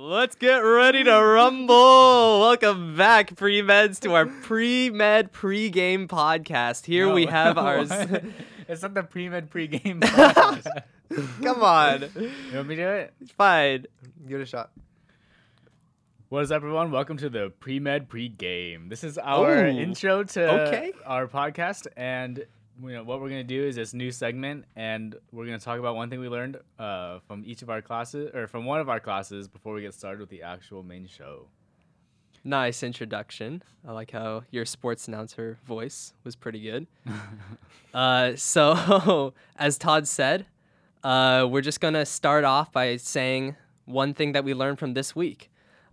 Let's get ready to rumble. Welcome back, pre meds, to our pre med pre game podcast. Here we have our. it's not the pre med pre game. podcast. Come on. you want me to do it? It's fine. Give it a shot. What is up, everyone? Welcome to the pre med pre game. This is our Ooh, intro to okay. our podcast, and you know what we're gonna do is this new segment, and we're gonna talk about one thing we learned uh, from each of our classes, or from one of our classes, before we get started with the actual main show. Nice introduction. I like how your sports announcer voice was pretty good. uh, so, as Todd said, uh, we're just going to start off by saying one thing that we learned from this week.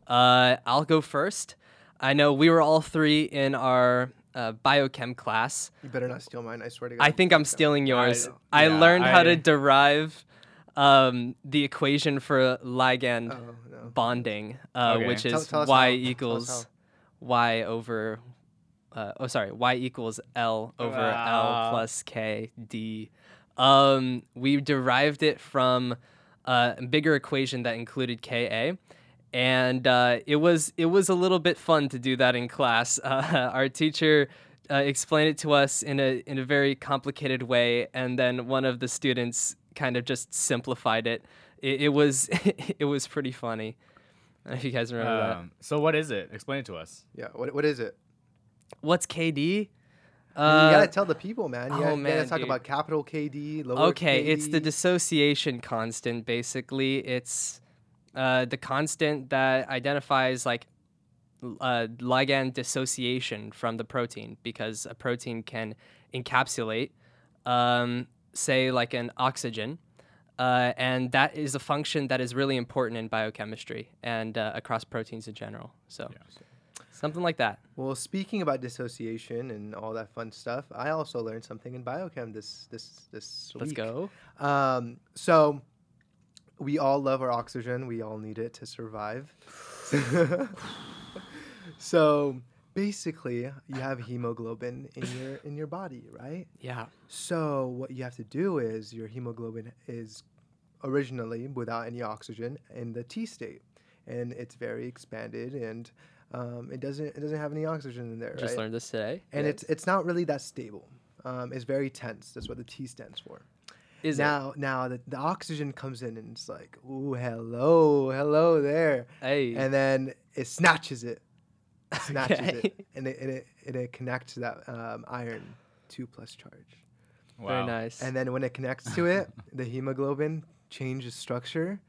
Uh, I'll go first. I know we were all three in our uh, biochem class. You better not steal mine. I swear to God. I think I'm stealing yours. I, yeah, learned how to derive um, the equation for ligand Oh no. bonding, uh, Okay. which is tell us y how. Equals y over. Uh, oh, sorry. Y equals L over L plus K D. Um, we derived it from uh, a bigger equation that included Ka, and uh, it was it was a little bit fun to do that in class. Uh, our teacher. Uh, explained it to us in a in a very complicated way, and then one of the students kind of just simplified it. It, it was it was pretty funny. I don't know if you guys remember that. Um, so what is it? Explain it to us. Yeah. What What is it? What's KD? you Uh, gotta tell the people, man. You oh, gotta, you gotta man, talk dude. about capital KD, lower okay, it's the dissociation constant. Basically, it's uh, the constant that identifies like uh, ligand dissociation from the protein because a protein can encapsulate, um, say, like an oxygen. Uh, and that is a function that is really important in biochemistry and uh, across proteins in general. So, something like that. Well, speaking about dissociation and all that fun stuff, I also learned something in biochem this this this Let's week. go. Um, so we all love our oxygen. We all need it to survive. so basically, you have hemoglobin in your in your body, right? Yeah. So what you have to do is your hemoglobin is originally without any oxygen in the T state, and it's very expanded and um, it doesn't it doesn't have any oxygen in there, Just right? learned this today. and Yeah. it's it's not really that stable. Um, it's very tense. That's what the T stands for. Is it? now now the, the oxygen comes in and it's like, ooh, hello, hello there, Hey. and then it snatches it, snatches Okay. it, and it and it, and it connects to that um, iron two plus charge. Wow. Very nice. And then when it connects to it, the hemoglobin changes structure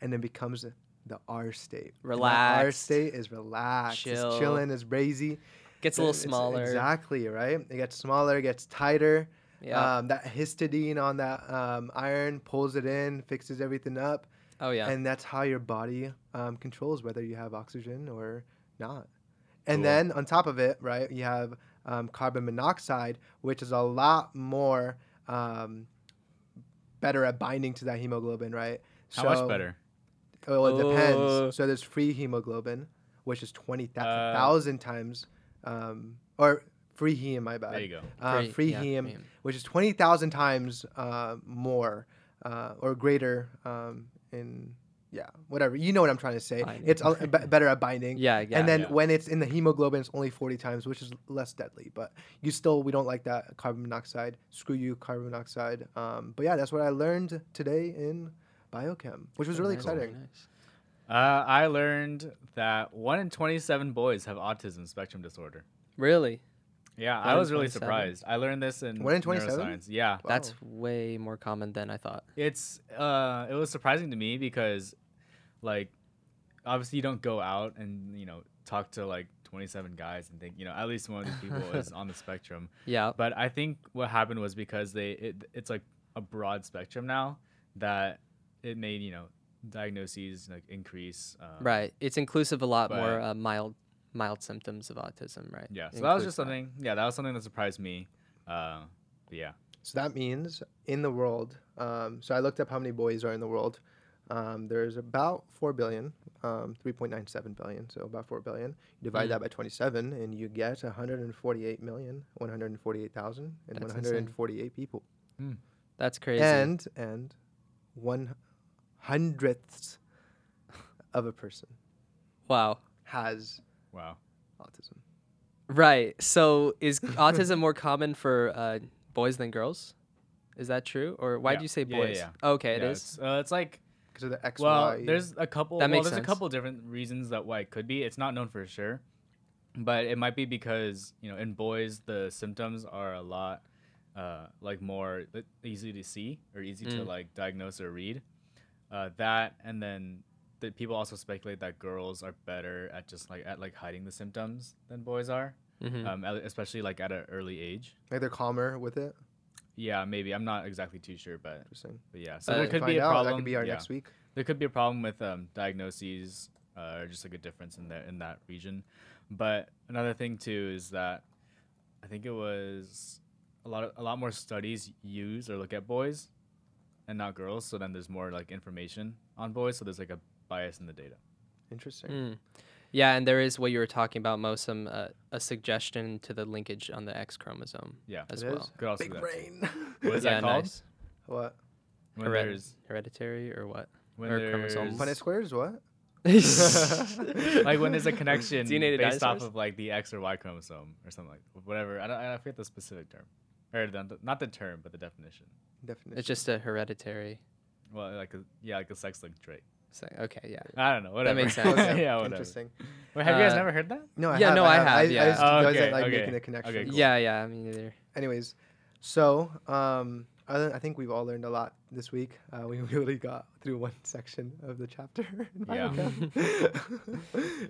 and then becomes the- the R state. And that R state is relaxed. Chill. It's chilling, it's brazy. Gets a little It's- smaller. Exactly, right? It gets smaller, it gets tighter. Yeah. Um, that histidine on that um, iron pulls it in, fixes everything up. oh yeah. And that's how your body um, controls whether you have oxygen or not. And Cool. then on top of it, right, you have um, carbon monoxide, which is a lot more um, better at binding to that hemoglobin, right? How much better? Well, it Oh. depends. So there's free hemoglobin, which is 20,000 times, um, or free heme, my bad. There you go. Uh, Free- free yeah, heme, heme. which is 20,000 times uh, more uh, or greater um, in, yeah, whatever. You know what I'm trying to say. Binding. It's a, be- better at binding. yeah, yeah. and then yeah. when it's in the hemoglobin, it's only 40 times, which is less deadly. But you still, we don't like that carbon monoxide. Screw you, carbon monoxide. Um, but yeah, that's what I learned today in biochem, which was really Nice, very exciting. nice. Uh, I learned that one in 27 boys have autism spectrum disorder. Really? Yeah, I was really surprised. I learned this in One in 27? neuroscience. Yeah, Wow. That's way more common than I thought. it's uh, it was surprising to me because, like, obviously you don't go out and you know talk to like 27 guys and think you know at least one of these people is on the spectrum. Yeah. But I think what happened was because they it, it's like a broad spectrum now that it made you know diagnoses like increase. Um, Right. It's inclusive a lot more but- uh, mild mild symptoms of autism, right? Yeah. So that was includes just something. Yeah, that was something that surprised me. Uh, yeah. So that means in the world, um, so I looked up how many boys are in the world. Um, there's about 4 billion, um, 3.97 billion, so about 4 billion. You divide Mm. that by 27, and you get 148 million, 148,000, and That's insane. 148 people. That's crazy. And, and one hundredths of a person Wow. has Wow. autism. Right. So is autism more common for uh, boys than girls? Is that true? Or why Yeah. do you say Yeah, yeah, boys? yeah. Okay, it Yeah, is. It's, uh, it's like Because of the X, well, there's a couple. That well, makes there's sense. a couple different reasons that why it could be. It's not known for sure, but it might be because you know in boys the symptoms are a lot uh, like more li- easy to see or easy to Mm. like diagnose or read. Uh, that and then that people also speculate that girls are better at just like at like hiding the symptoms than boys are, Mhm. um, especially like at an early age. like they're calmer with it. Yeah, maybe I'm not exactly too sure, but Interesting. but yeah. So Uh, there could be a out. problem. That could be our yeah. next week. there could be a problem with um, diagnoses uh, or just like a difference in that in that region. But another thing too is that I think it was a lot of, a lot more studies use or look at boys and not girls. So then there's more like information on boys. So there's like a bias in the data. Interesting. Mm. Yeah, and there is what you were talking about, Mo, some uh, a suggestion to the linkage on the X chromosome Yeah, as It well. is? could also Big be that too. brain. What is yeah, that called? nice. what? When Hered- there's Hereditary or what? when or there's chromosomes. Punnett squares? What? like when there's a connection DNA to based off of like the X or Y chromosome or something like whatever. I don't I forget the specific term or the, not the term but the definition. Definition. It's just a hereditary. Well, like a yeah, like a sex linked trait. So, okay, yeah. I don't know. Whatever. That makes sense. Okay, yeah, whatever. Interesting. Wait, have you guys Uh, never heard that? No, I Yeah, have, no, I I have. have, I, yeah. I just Oh, wasn't okay, like okay. making the connection. Okay, cool. Yeah, yeah. Me neither. Anyways, so um, I, I think we've all learned a lot this week. Uh, we really got through one section of the chapter. Yeah.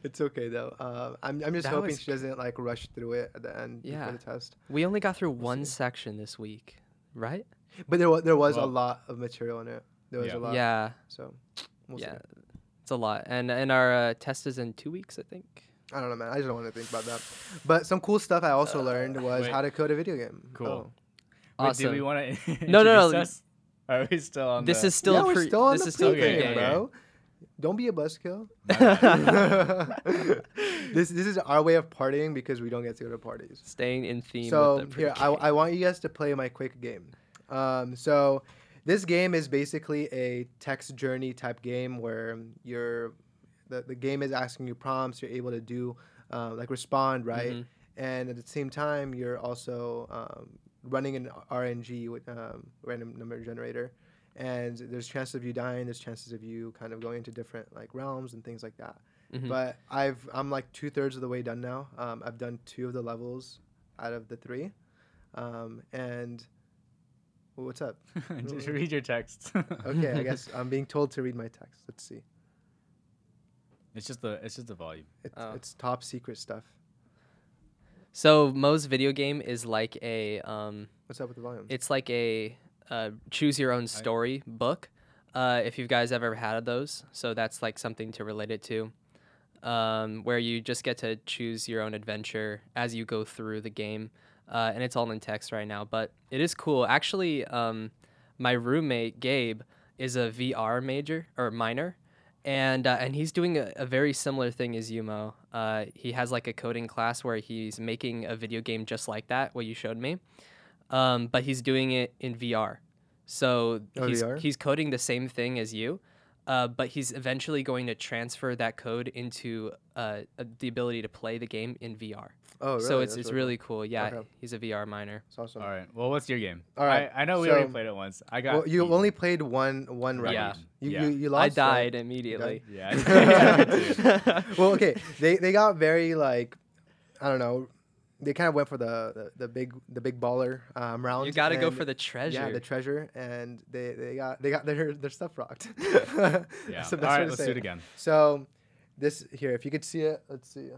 it's okay though. Uh, I'm I'm just That hoping she doesn't like rush through it at the end Yeah. before the test. We only got through We'll one see. section this week, right? But there was there was Well- a lot of material in it. There was Yeah. a lot. Yeah, So we'll yeah. see. It's a lot, and and our uh, test is in two weeks, I think. I don't know, man. I just don't want to think about that. But some cool stuff I also learned was Wait. how to code a video game. Cool. Oh. Wait, Awesome. do we want to? No, no, no, Us? Are we still on? This the... is still yeah, pre- we're still on this the is still pre-game, pre-game, okay. bro. Don't be a buzzkill. My bad. this this is our way of partying because we don't get to go to parties. staying in theme. So with the here, I, pre-K. I want you guys to play my quick game. Um, so this game is basically a text journey type game where you're the, the game is asking you prompts. You're able to do uh, like respond right, Mhm. and at the same time you're also um, running an RNG with um, random number generator. And there's chances of you dying. There's chances of you kind of going into different like realms and things like that. Mhm. But I've I'm like two thirds of the way done now. Um, I've done two of the levels out of the three, um, and well, what's up? Just read your text. Okay, I guess I'm being told to read my text. Let's see. it's just the it's just the volume. It's, Oh. it's top secret stuff. So Mo's video game is like a um, What's up with the volume? it's like a uh, choose your own story book. Uh, if you guys have ever had those, so that's like something to relate it to, um, where you just get to choose your own adventure as you go through the game, uh, and it's all in text right now. But it is cool. Actually, um, my roommate Gabe is a VR major or minor, and uh, and he's doing a, a very similar thing as you Mo. Uh, he has like a coding class where he's making a video game just like that, what you showed me, um, but he's doing it in VR. So Oh, he's VR? he's coding the same thing as you, uh, but he's eventually going to transfer that code into uh, uh, the ability to play the game in VR. Oh, really? So it's That's it's really really cool. Yeah, Okay. he's a VR minor. It's awesome. All right. Well, what's your game? All right, I, I know we already played it once. I got. Well, you beaten. only played one one round. Yeah. You, Yeah. you you lost. I right? died immediately. Yeah. I well, okay. They they got very like, I don't know. They kind of went for the, the, the big the big baller um, round. you got to go for the treasure. Yeah, the treasure, and they, they got they got their their stuff rocked. yeah. That's the best All way right. to Let's say do it it. again. So, this here, if you could see it, let's see.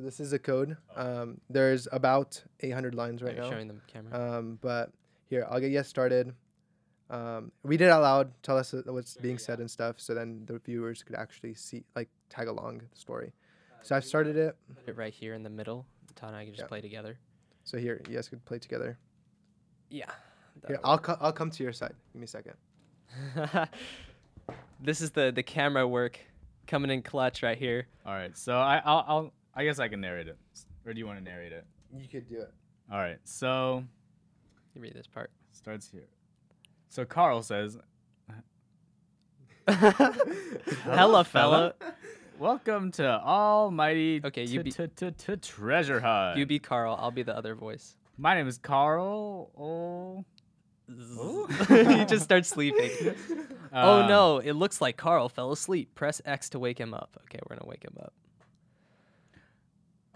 So this is a code. Um, there's about 800 lines right You're now. showing the camera. Um, but here, I'll get you started. Um, read it out loud. Tell us uh, what's being said and stuff, so then the viewers could actually see, like, tag along the story. So I've started it. Put it right here in the middle. Todd and I can just Yeah. play together. So here, you guys could play together. Yeah. Here, I'll co- I'll come to your side. Give me a second. this is the the camera work coming in clutch right here. All right. So I I'll, I'll I guess I can narrate it. Or do you want to narrate it? You could do it. All right. So You read this part. starts here. So Carl says, Hella fella. Welcome to Almighty Okay, you be- Treasure Hunt. You be Carl. I'll be the other voice. My name is Carl. Oh. he just starts sleeping. oh Um, no! It looks like Carl fell asleep. Press X to wake him up. Okay, we're gonna wake him up.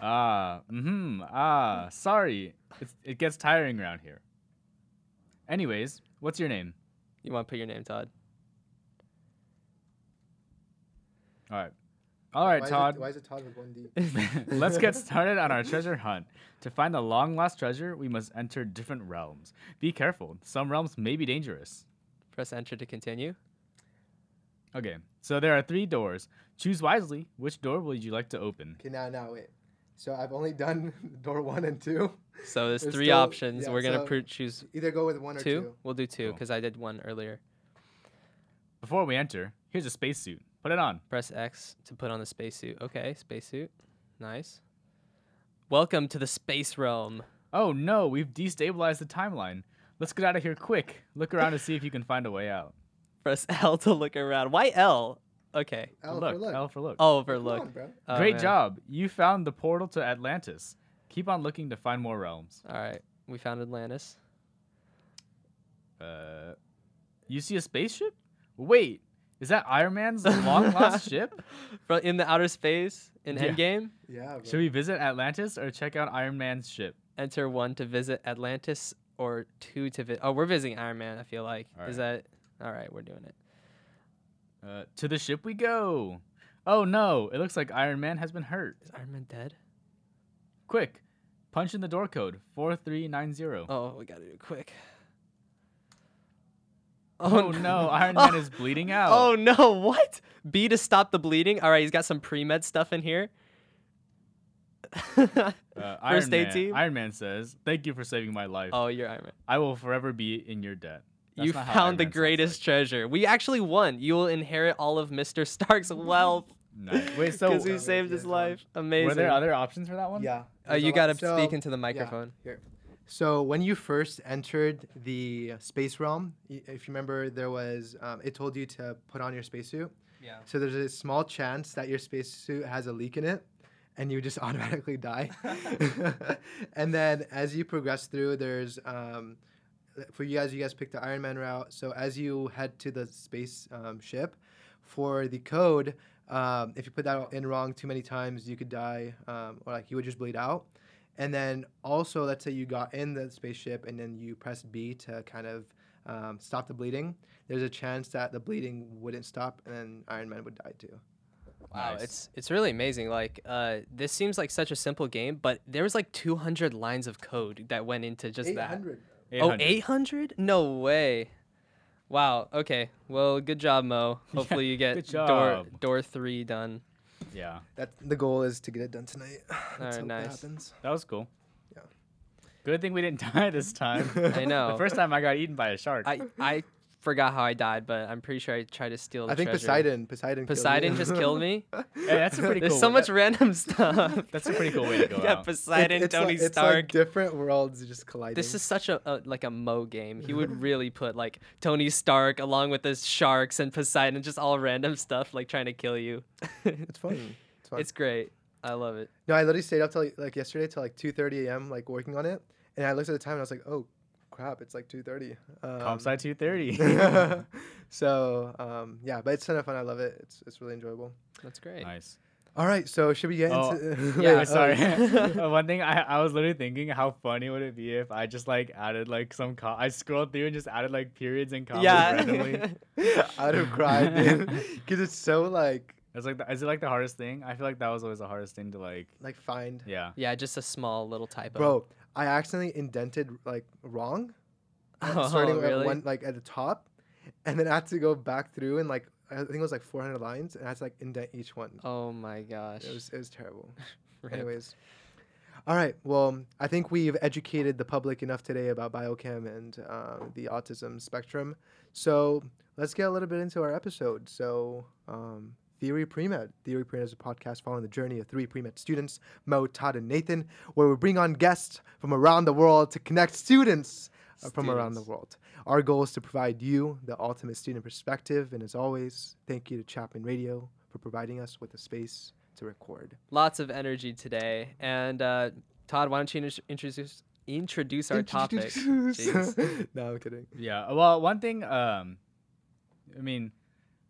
Ah, mm-hmm. Ah, sorry. It's, it gets tiring around here. Anyways, what's your name? You want to put your name, Todd? All right. All right, why Todd. Is it, why is it Todd with one D? Let's get started on our treasure hunt. To find the long lost treasure, we must enter different realms. Be careful, some realms may be dangerous. Press Enter to continue. Okay, so there are three doors. Choose wisely. Which door would you like to open? Okay, now, now, wait. So I've only done door one and two. So there's, There's three still- options. yeah, We're gonna so pr- choose Either go with one or two. two. We'll do two Cool. because I did one earlier. Before we enter, here's a spacesuit. Put it on. Press X to put on the spacesuit. Okay, spacesuit. Nice. Welcome to the space realm. Oh no, we've destabilized the timeline. Let's get out of here quick. Look around to see if you can find a way out. Press L to look around. Why L? Okay. L look, for look. L for look. Oh, Come overlook. on, bro. Oh, Great man. job. You found the portal to Atlantis. Keep on looking to find more realms. All right, we found Atlantis. Uh, you see a spaceship? Wait, is that Iron Man's long lost ship? Fro- in the outer space in Yeah. Endgame. Yeah, bro. Should we visit Atlantis or check out Iron Man's ship? Enter one to visit Atlantis or two to visit. Oh, we're visiting Iron Man. I feel like is that all right? We're doing it. Uh, to the ship we go. Oh no, it looks like Iron Man has been hurt. Is Iron Man dead? Quick, punch in the door code 4390. Oh, we gotta do it quick. Oh, no, Iron Man is bleeding out. Oh no! What? B to stop the bleeding. All right, he's got some pre med stuff in here. Uh, Iron First Man, team? Iron Man says, "Thank you for saving my life. oh, you're Iron Man. I will forever be in your debt." That's you not how Iron found the Man sounds greatest treasure. We actually won. You will inherit all of Mr. Stark's wealth like. Nice. Wait, so because he saved his life. Amazing. were there other options for that one? Yeah. Uh, you gotta so- speak into the yeah, microphone. here. So when you first entered the space realm, if you remember, there was um, it told you to put on your spacesuit. Yeah. So there's a small chance that your spacesuit has a leak in it, and you just automatically die. and then as you progress through, there's um, for you guys, you guys picked the Iron Man route. So as you head to the space um, ship, for the code, um, if you put that in wrong too many times, you could die, um, or like you would just bleed out. And then also, let's say you got in the spaceship and then you press B to kind of um, stop the bleeding. There's a chance that the bleeding wouldn't stop, and then Iron Man would die too. Wow, Nice. it's it's really amazing. Like, uh, this seems like such a simple game, but there was like 200 lines of code that went into just that. 800. Oh, 800. 800? No way. Wow. Okay. Well, good job, Mo. Hopefully you get door door three done. Yeah, That the goal is to get it done tonight. Let's Alright, nice. that happens. that was cool. Yeah. Good thing we didn't die this time. I know. The first time I got eaten by a shark. I I forgot how I died, but I'm pretty sure I tried to steal. The I think treasure. Poseidon. Poseidon. Poseidon you. just killed me. Hey, that's a pretty There's cool. so way- much random stuff. That's a pretty cool way to go yeah, out. It- Poseidon, it's Tony like, it's Stark. like different worlds just colliding. This is such a, a like a Mo game. He would really put like Tony Stark along with his sharks and Poseidon, just all random stuff like trying to kill you. it's fun. It's fun. It's great. I love it. No, I literally stayed up till like, like yesterday till like 2:30 a.m. like working on it, and I looked at the time and I was like, oh, crap, it's like 2:30. Um, Comp sci 230. so um, yeah, but it's ton of fun. I love it. It's it's really enjoyable. That's great. nice. All right, so should we get Oh, into? yeah, Yeah, Wait, sorry. oh, One thing I, I was literally thinking, how funny would it be if I just like added like some co- I scrolled through and just added like periods and commas randomly. I'd have cried, dude, because it's so like It's like the, is it like the hardest thing? I feel like that was always the hardest thing to like. like find. Yeah. yeah, just a small little typo. Bro, I accidentally indented like wrong, Oh, starting really? at one like at the top, and then I had to go back through and like I think it was like 400 lines, and I had to like indent each one. Oh my gosh. It was it was terrible. Anyways, all right. Well, I think we've educated the public enough today about biochem and uh, the autism spectrum. So let's get a little bit into our episode. So. Um, Theory Premed. Theory Premed is a podcast following the journey of three pre-med students, Mo, Todd, and Nathan, where we bring on guests from around the world to connect students uh, from around the world. Our goal is to provide you the ultimate student perspective. And as always, thank you to Chapman Radio for providing us with a space to record. Lots of energy today. And uh, Todd, why don't you introduce introduce our topic? No, I'm kidding. Yeah. Well, one thing. Um, I mean,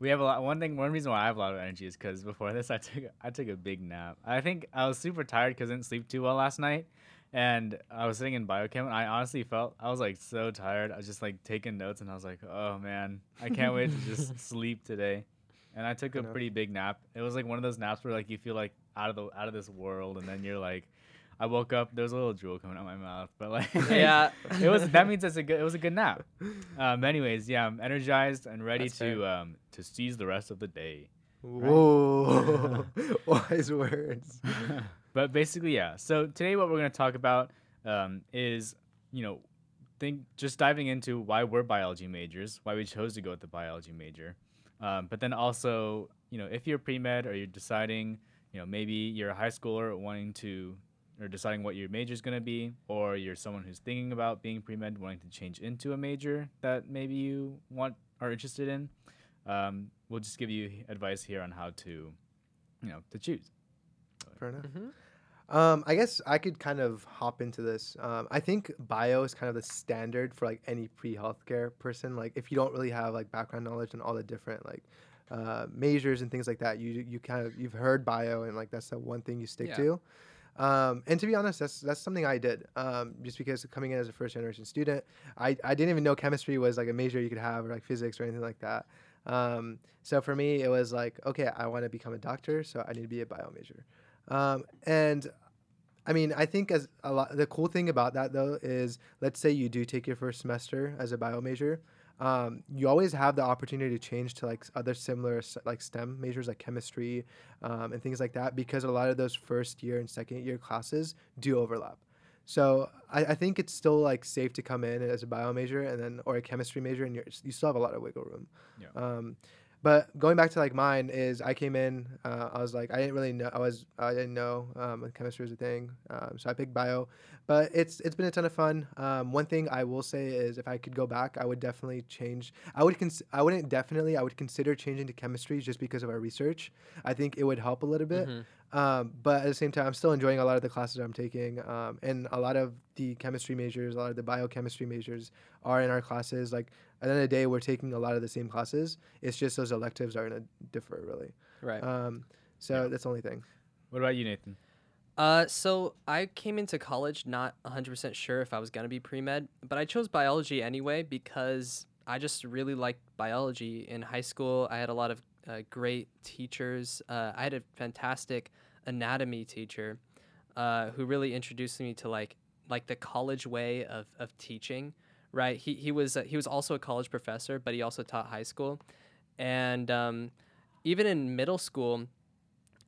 we have a lot. One thing. One reason why I have a lot of energy is because before this, I took I took a big nap. I think I was super tired because I didn't sleep too well last night, and I was sitting in biochem. And I honestly felt I was like so tired. I was just like taking notes, and I was like, oh man, I can't wait to just sleep today. And I took I a know. pretty big nap. It was like one of those naps where like you feel like out of the out of this world, and then you're like. I woke up. There was a little drool coming out of my mouth, but like, yeah. it was that means it's a good it was a good nap. Um, anyways, yeah, I'm energized and ready That's to fair. um to seize the rest of the day. Whoa. Wise words. but basically, yeah. So today, what we're gonna talk about um, is you know think just diving into why we're biology majors, why we chose to go with the biology major, um, but then also you know if you're pre med or you're deciding you know maybe you're a high schooler wanting to or deciding what your major is going to be, or you're someone who's thinking about being pre med, wanting to change into a major that maybe you want are interested in. Um, we'll just give you advice here on how to, you know, to choose. Fair enough. Mhm. Um, I guess I could kind of hop into this. Um, I think bio is kind of the standard for like any pre-healthcare person. Like if you don't really have like background knowledge and all the different like uh, majors and things like that, you you kind of you've heard bio and like that's the one thing you stick Yeah. to. Um, and to be honest, that's that's something I did. Um, just because coming in as a first generation student, I, I didn't even know chemistry was like a major you could have or like physics or anything like that. Um, so for me, it was like, okay, I want to become a doctor, so I need to be a bio major. Um, and I mean, I think as a lot, the cool thing about that though is, let's say you do take your first semester as a bio major, um, you always have the opportunity to change to like other similar like STEM majors like chemistry um, and things like that because a lot of those first year and second year classes do overlap. So I, I think it's still like safe to come in as a bio major and then or a chemistry major and you still have a lot of wiggle room. Yeah. Um, but going back to like mine is I came in, uh, I was like I didn't really know I was I didn't know um, chemistry was a thing, um, so I picked bio. But it's it's been a ton of fun. Um, one thing I will say is if I could go back, I would definitely change. I would cons- I wouldn't definitely I would consider changing to chemistry just because of our research. I think it would help a little bit. Mhm. Um, but at the same time, I'm still enjoying a lot of the classes I'm taking, um, and a lot of the chemistry majors, a lot of the biochemistry majors are in our classes. Like at the end of the day, we're taking a lot of the same classes. It's just those electives are gonna differ really. Right. Um, so Yeah. that's the only thing. What about you, Nathan? Uh, so I came into college not 100% sure if I was going to be pre med, but I chose biology anyway because I just really liked biology. In high school, I had a lot of uh, great teachers. Uh, I had a fantastic anatomy teacher uh, who really introduced me to like like the college way of, of teaching. Right? He he was uh, he was also a college professor, but he also taught high school, and um, even in middle school,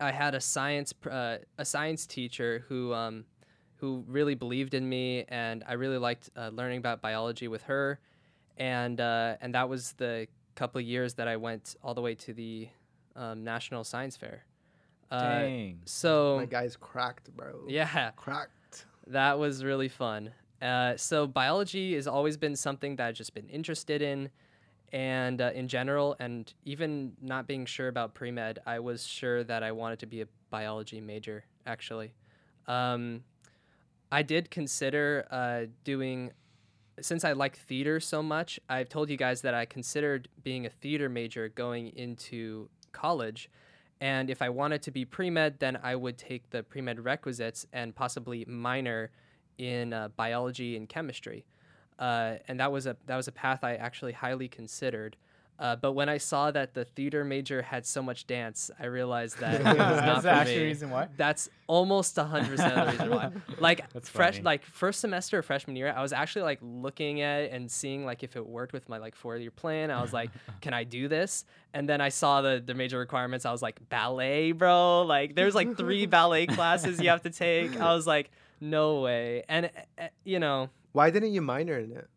I had a science uh, a science teacher who um, who really believed in me, and I really liked uh, learning about biology with her, and uh, and that was the couple of years that I went all the way to the um, National Science Fair. Uh, Dang. so My guy's cracked, bro. yeah, cracked. that was really fun. Uh, so biology has always been something that I've just been interested in, and uh, in general, and even not being sure about pre med, I was sure that I wanted to be a biology major. Actually, um, I did consider uh, doing. Since I like theater so much, I've told you guys that I considered being a theater major going into college. And if I wanted to be pre med, then I would take the pre med requisites and possibly minor in uh, biology and chemistry. Uh, and that was a that was a path I actually highly considered. Uh, but when I saw that the theater major had so much dance, I realized that was not That's for the actual me. reason why. That's almost hundred percent of the reason why. Like That's fresh, funny. like first semester of freshman year, I was actually like looking at it and seeing like if it worked with my like four year plan. I was like, can I do this? And then I saw the the major requirements. I was like, ballet, bro. Like there's like three ballet classes you have to take. I was like, no way. And uh, you know, Why didn't you minor in it?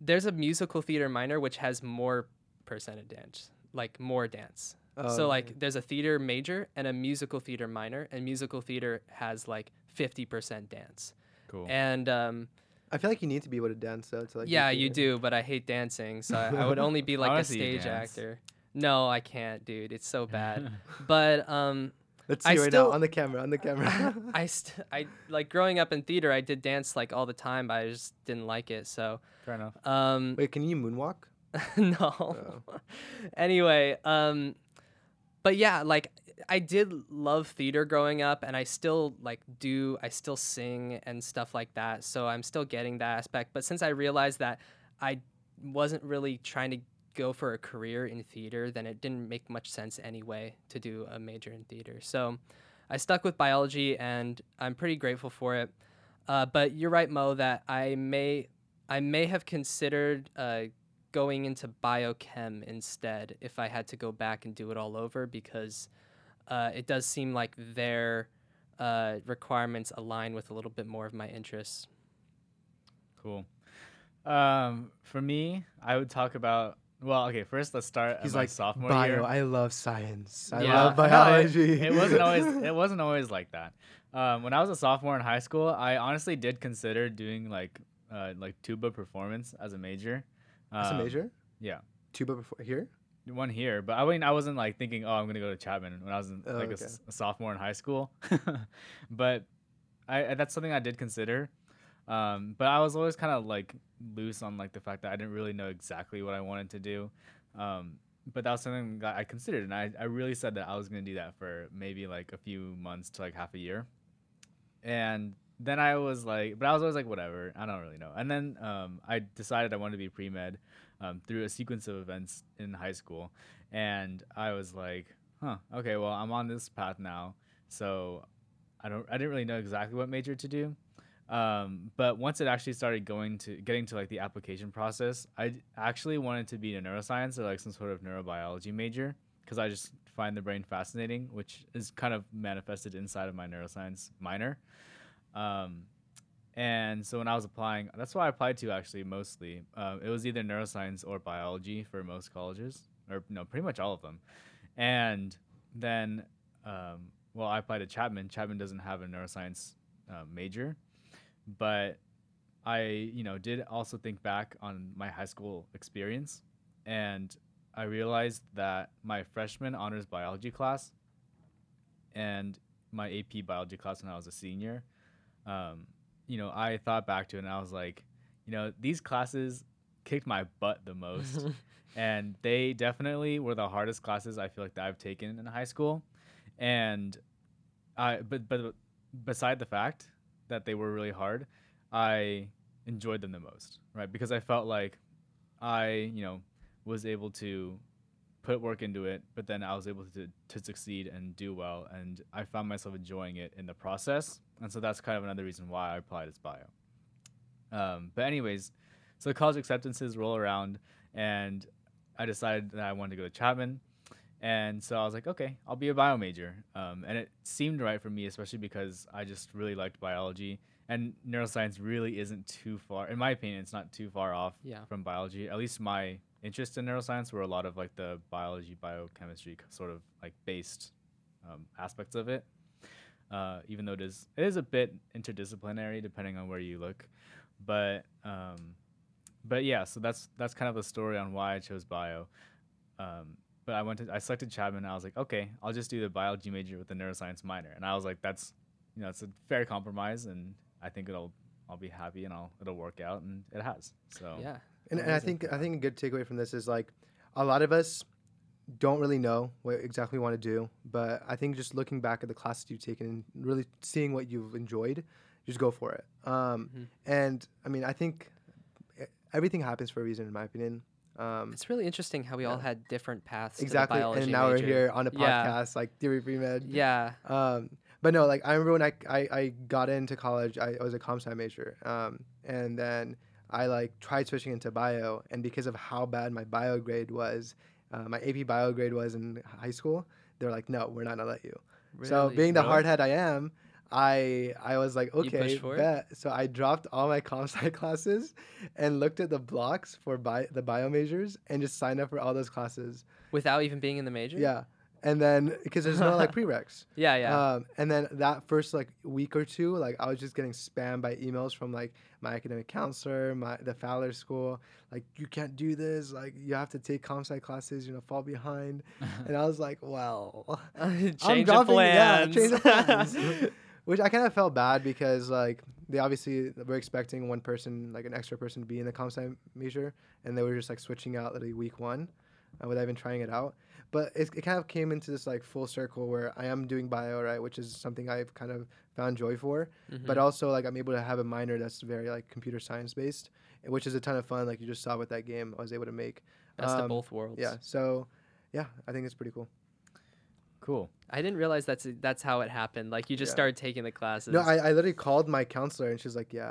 there's a musical theater minor which has more percentage dance, like more dance. Oh, so okay. like there's a theater major and a musical theater minor, and musical theater has like 50% dance. Cool. And um, I feel like you need to be able to dance though. To like. yeah, you do, but I hate dancing, so I, I would only be like wanna a stage actor. No, I can't, dude. It's so bad. but um, Let's I see right still- now on the camera. On the camera. I st- I like growing up in theater. I did dance like all the time, but I just didn't like it. So Fair enough. um, Wait, can you moonwalk? no. Oh. anyway, um, but yeah, like I did love theater growing up, and I still like do. I still sing and stuff like that. So I'm still getting that aspect. But since I realized that I wasn't really trying to go for a career in theater, then it didn't make much sense anyway to do a major in theater. So I stuck with biology, and I'm pretty grateful for it. Uh, but you're right, Mo, that I may I may have considered uh, going into biochem instead if I had to go back and do it all over because uh, it does seem like their uh, requirements align with a little bit more of my interests. Cool. Um, for me, I would talk about. Well, okay. First, let's start. He's like sophomore bio. year. I love science. I Yeah. love No, it- biology. it, wasn't always. It wasn't always like that. Um, when I was a sophomore in high school, I honestly did consider doing like uh, like tuba performance as a major. As a Um, major. yeah. Tuba before here. One here, but I mean, I wasn't like thinking, oh, I'm gonna go to Chapman when I was in, Oh, like a okay. s- a, sophomore in high school. but I- that's something I did consider. Um, but I was always kind of like loose on like the fact that I didn't really know exactly what I wanted to do. Um, but that was something that I considered, and I, I really said that I was gonna do that for maybe like a few months to like half a year. And then I was like, but I was always like, whatever, I don't really know. And then um, I decided I wanted to be pre med um, through a sequence of events in high school, and I was like, huh, okay, well, I'm on this path now, so I don't, I didn't really know exactly what major to do. Um, but once it actually started going to getting to like the application process, I actually wanted to be a neuroscience or like some sort of neurobiology major because I just find the brain fascinating, which is kind of manifested inside of my neuroscience minor. Um, and so when I was applying, that's why I applied to actually mostly. Um, it was either neuroscience or biology for most colleges, or no, pretty much all of them. And then, um, well, I applied to Chapman. Chapman doesn't have a neuroscience uh, major, but I, you know, did also think back on my high school experience, and I realized that my freshman honors biology class and my AP biology class when I was a senior, um, you know, I thought back to it and I was like, you know, these classes kicked my butt the most. and they definitely were the hardest classes I feel like that I've taken in high school. And I, but, but beside the fact that they were really hard, I enjoyed them the most, right? Because I felt like I, you know, was able to put work into it, but then I was able to to succeed and do well, and I found myself enjoying it in the process, and so that's kind of another reason why I applied as bio. Um, but anyways, so college acceptances roll around, and I decided that I wanted to go to Chapman, and so I was like, okay, I'll be a bio major, um, and it seemed right for me, especially because I just really liked biology, and neuroscience really isn't too far, in my opinion, it's not too far off Yeah. from biology. At least my interest in neuroscience were a lot of like the biology, biochemistry sort of like based um, aspects of it. Uh, even though it is it is a bit interdisciplinary depending on where you look, but um, but yeah, so that's that's kind of the story on why I chose bio. Um, but I went to I selected Chapman. And I was like, okay, I'll just do the biology major with the neuroscience minor, and I was like, that's you know it's a fair compromise, and I think it'll I'll be happy and I'll it'll work out, and it has. So yeah. And, and I think I think a good takeaway from this is like a lot of us don't really know what exactly we want to do, but I think just looking back at the classes you've taken and really seeing what you've enjoyed, just go for it. Um, Mhm. And I mean, I think e- everything happens for a reason, in my opinion. Um, It's really interesting how we all had different paths. exactly. To the biology And now major. we're here on a Yeah. podcast like Theory Pre Med. Yeah. Um, but no, like I remember when I, I, I got into college, I, I was a comp sci major. Um, and then I like tried switching into bio, and because of how bad my bio grade was, uh, my AP bio grade was in high school, they're like, no, we're not gonna let you. So being the Really? hard head I am, I I was like, okay, pushed for it? bet. So I dropped all my comp sci classes and looked at the blocks for bi- the bio majors and just signed up for all those classes. without even being in the major. Yeah. and then because there's no like prereqs. Yeah, yeah. Um, and then that first like week or two, like I was just getting spammed by emails from like my academic counselor, my the Fowler School, like you can't do this, like you have to take comp sci classes, you know, fall behind. and I was like, well, change I'm of dropping, yeah, plans. change of plans. Which I kind of felt bad because like they obviously were expecting one person, like an extra person, to be in the comp sci major, and they were just like switching out literally week one, uh, without even trying it out. But it, it kind of came into this like full circle where I am doing bio, right, which is something I've kind of found joy for. But Mhm. also like I'm able to have a minor that's very like computer science based, which is a ton of fun. Like you just saw with that game I was able to make. best of um, both worlds. Yeah. So, yeah, I think it's pretty cool. Cool. I didn't realize that's that's how it happened. Like you just Yeah. started taking the classes. No, I, I literally called my counselor and she's like, yeah,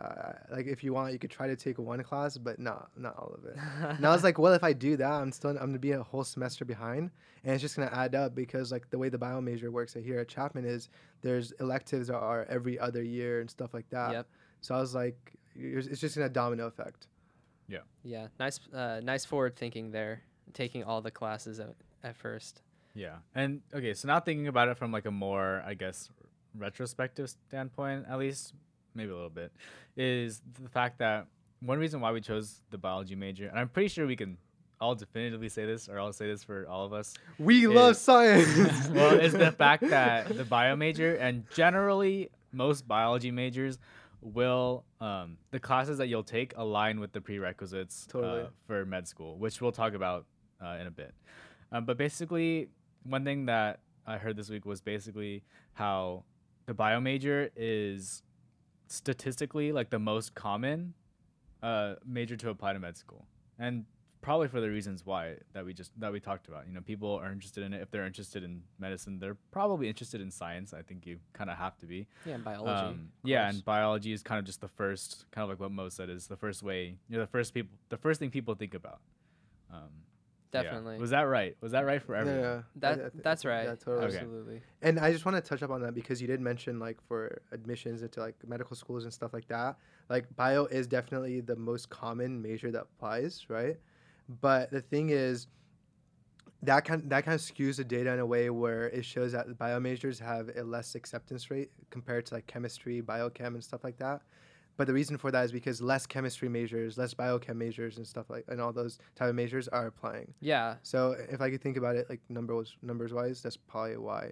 I- like if you want, you could try to take one class, but not not all of it. and I was like, well, if I do that, I'm still I'm gonna be a whole semester behind, and it's just gonna add up because like the way the bio major works here at Chapman is there's electives that are every other year and stuff like that. Yep. So I was like, it's it's just gonna domino effect. Yeah. Yeah, nice, uh, nice forward thinking there. Taking all the classes at, at first. Yeah. And okay, so now thinking about it from like a more, I guess, retrospective standpoint, at least, maybe a little bit, is the fact that one reason why we chose the biology major, and I'm pretty sure we can all definitively say this, or I'll say this for all of us, We love science. well, is the fact that the bio major and generally most biology majors will um, the classes that you'll take align with the prerequisites Totally. uh, for med school, which we'll talk about uh, in a bit. Um, but basically, one thing that I heard this week was basically how the bio major is statistically like the most common uh, major to apply to med school, and probably for the reasons why that we just that we talked about. You know, people are interested in it. If they're interested in medicine, they're probably interested in science. I think you kind of have to be. Yeah, and biology. Um, yeah, and biology is kind of just the first, kind of like what Mo said, is the first way. You're the first people, the first thing people think about. Um. Definitely. Was that right? Was that right for everyone? yeah. I- That I thi- that's right. Yeah, totally. Okay. Absolutely. And I just want to touch up on that because you did mention like for admissions into like medical schools and stuff like that, like bio is definitely the most common major that applies, right? But the thing is that kind that kind of skews the data in a way where it shows that bio majors have a less acceptance rate compared to like chemistry, biochem and stuff like that. But the reason for that is because less chemistry majors, less biochem majors and stuff like and all those type of majors are applying. Yeah. So if I could think about it like numbers numbers wise, that's probably why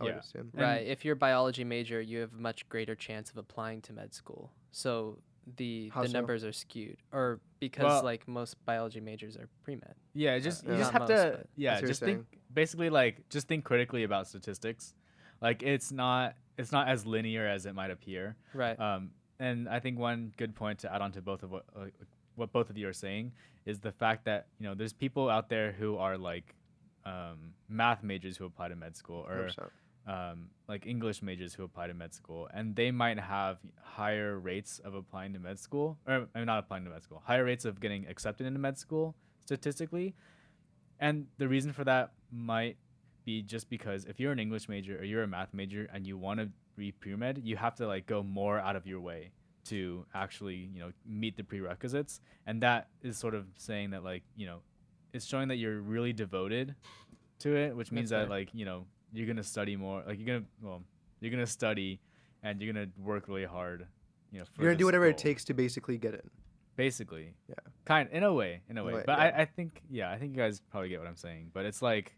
I would Yeah. assume. And- right. If you're a biology major, you have a much greater chance of applying to med school. So the How the so? numbers are skewed, or because Well- like most biology majors are pre med. Yeah, just Yeah. you just have most, to yeah, just you're think basically like just think critically about statistics. Like it's not it's not as linear as it might appear. Right. Um, and I think one good point to add on to both of what uh, what both of you are saying is the fact that you know there's people out there who are like um, math majors who apply to med school or um, like English majors who apply to med school, and they might have higher rates of applying to med school, or I mean, not applying to med school, higher rates of getting accepted into med school statistically. And the reason for that might be just because if you're an English major or you're a math major and you want to be pre med, you have to like go more out of your way to actually you know meet the prerequisites, and that is sort of saying that like you know it's showing that you're really devoted to it, which means That's that fair. like you know you're gonna study more, like you're gonna well you're gonna study and you're gonna work really hard. You know, for You're gonna do whatever it takes to basically get in. Basically, Yeah. kind in a way, in a In a way. way, But yeah. I, I think yeah, I think you guys probably get what I'm saying. But it's like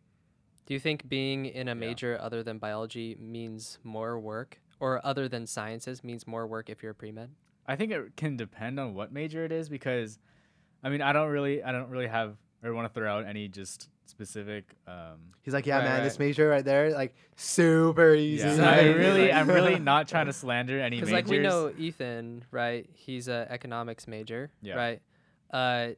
Do you think being in a Yeah. major other than biology means more work, or other than sciences means more work if you're a pre med? I think it can depend on what major it is because, I mean, I don't really, I don't really have or want to throw out any just specific. Um, He's like, yeah, Right, man, this major right there, like super easy. yeah, So I really, I'm really not trying to slander any Because majors. like we know Ethan, right? He's a economics major, Yeah. right? Uh,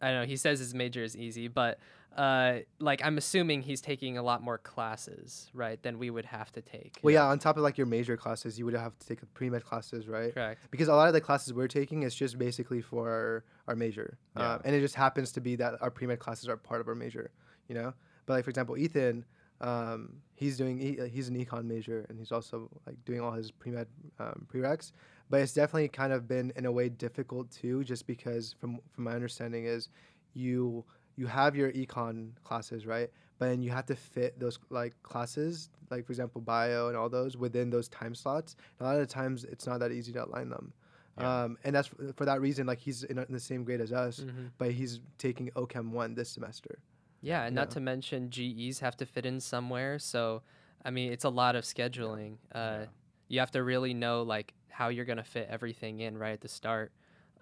I don't know. He says his major is easy, but uh, like I'm assuming he's taking a lot more classes, right? Than we would have to take. Well, yeah, on top of like your major classes, you would have to take pre med classes, right? Correct. Because a lot of the classes we're taking is just basically for our, our major, Yeah. um, and it just happens to be that our pre med classes are part of our major, you know. But like for example, Ethan, um, he's doing uh, he's an econ major, and he's also like doing all his pre med um, prereqs. But it's definitely kind of been in a way difficult too, just because from from my understanding is you you have your econ classes right, but then you have to fit those like classes, like for example bio and all those within those time slots. A lot of the times it's not that easy to align them. Yeah. Um, and that's f- for that reason. Like he's in, in the same grade as us, Mhm. but he's taking OChem one this semester. Yeah, and not to mention GEs have to fit in somewhere. So, I mean, it's a lot of scheduling. Uh, Yeah. You have to really know like how you're gonna fit everything in right at the start.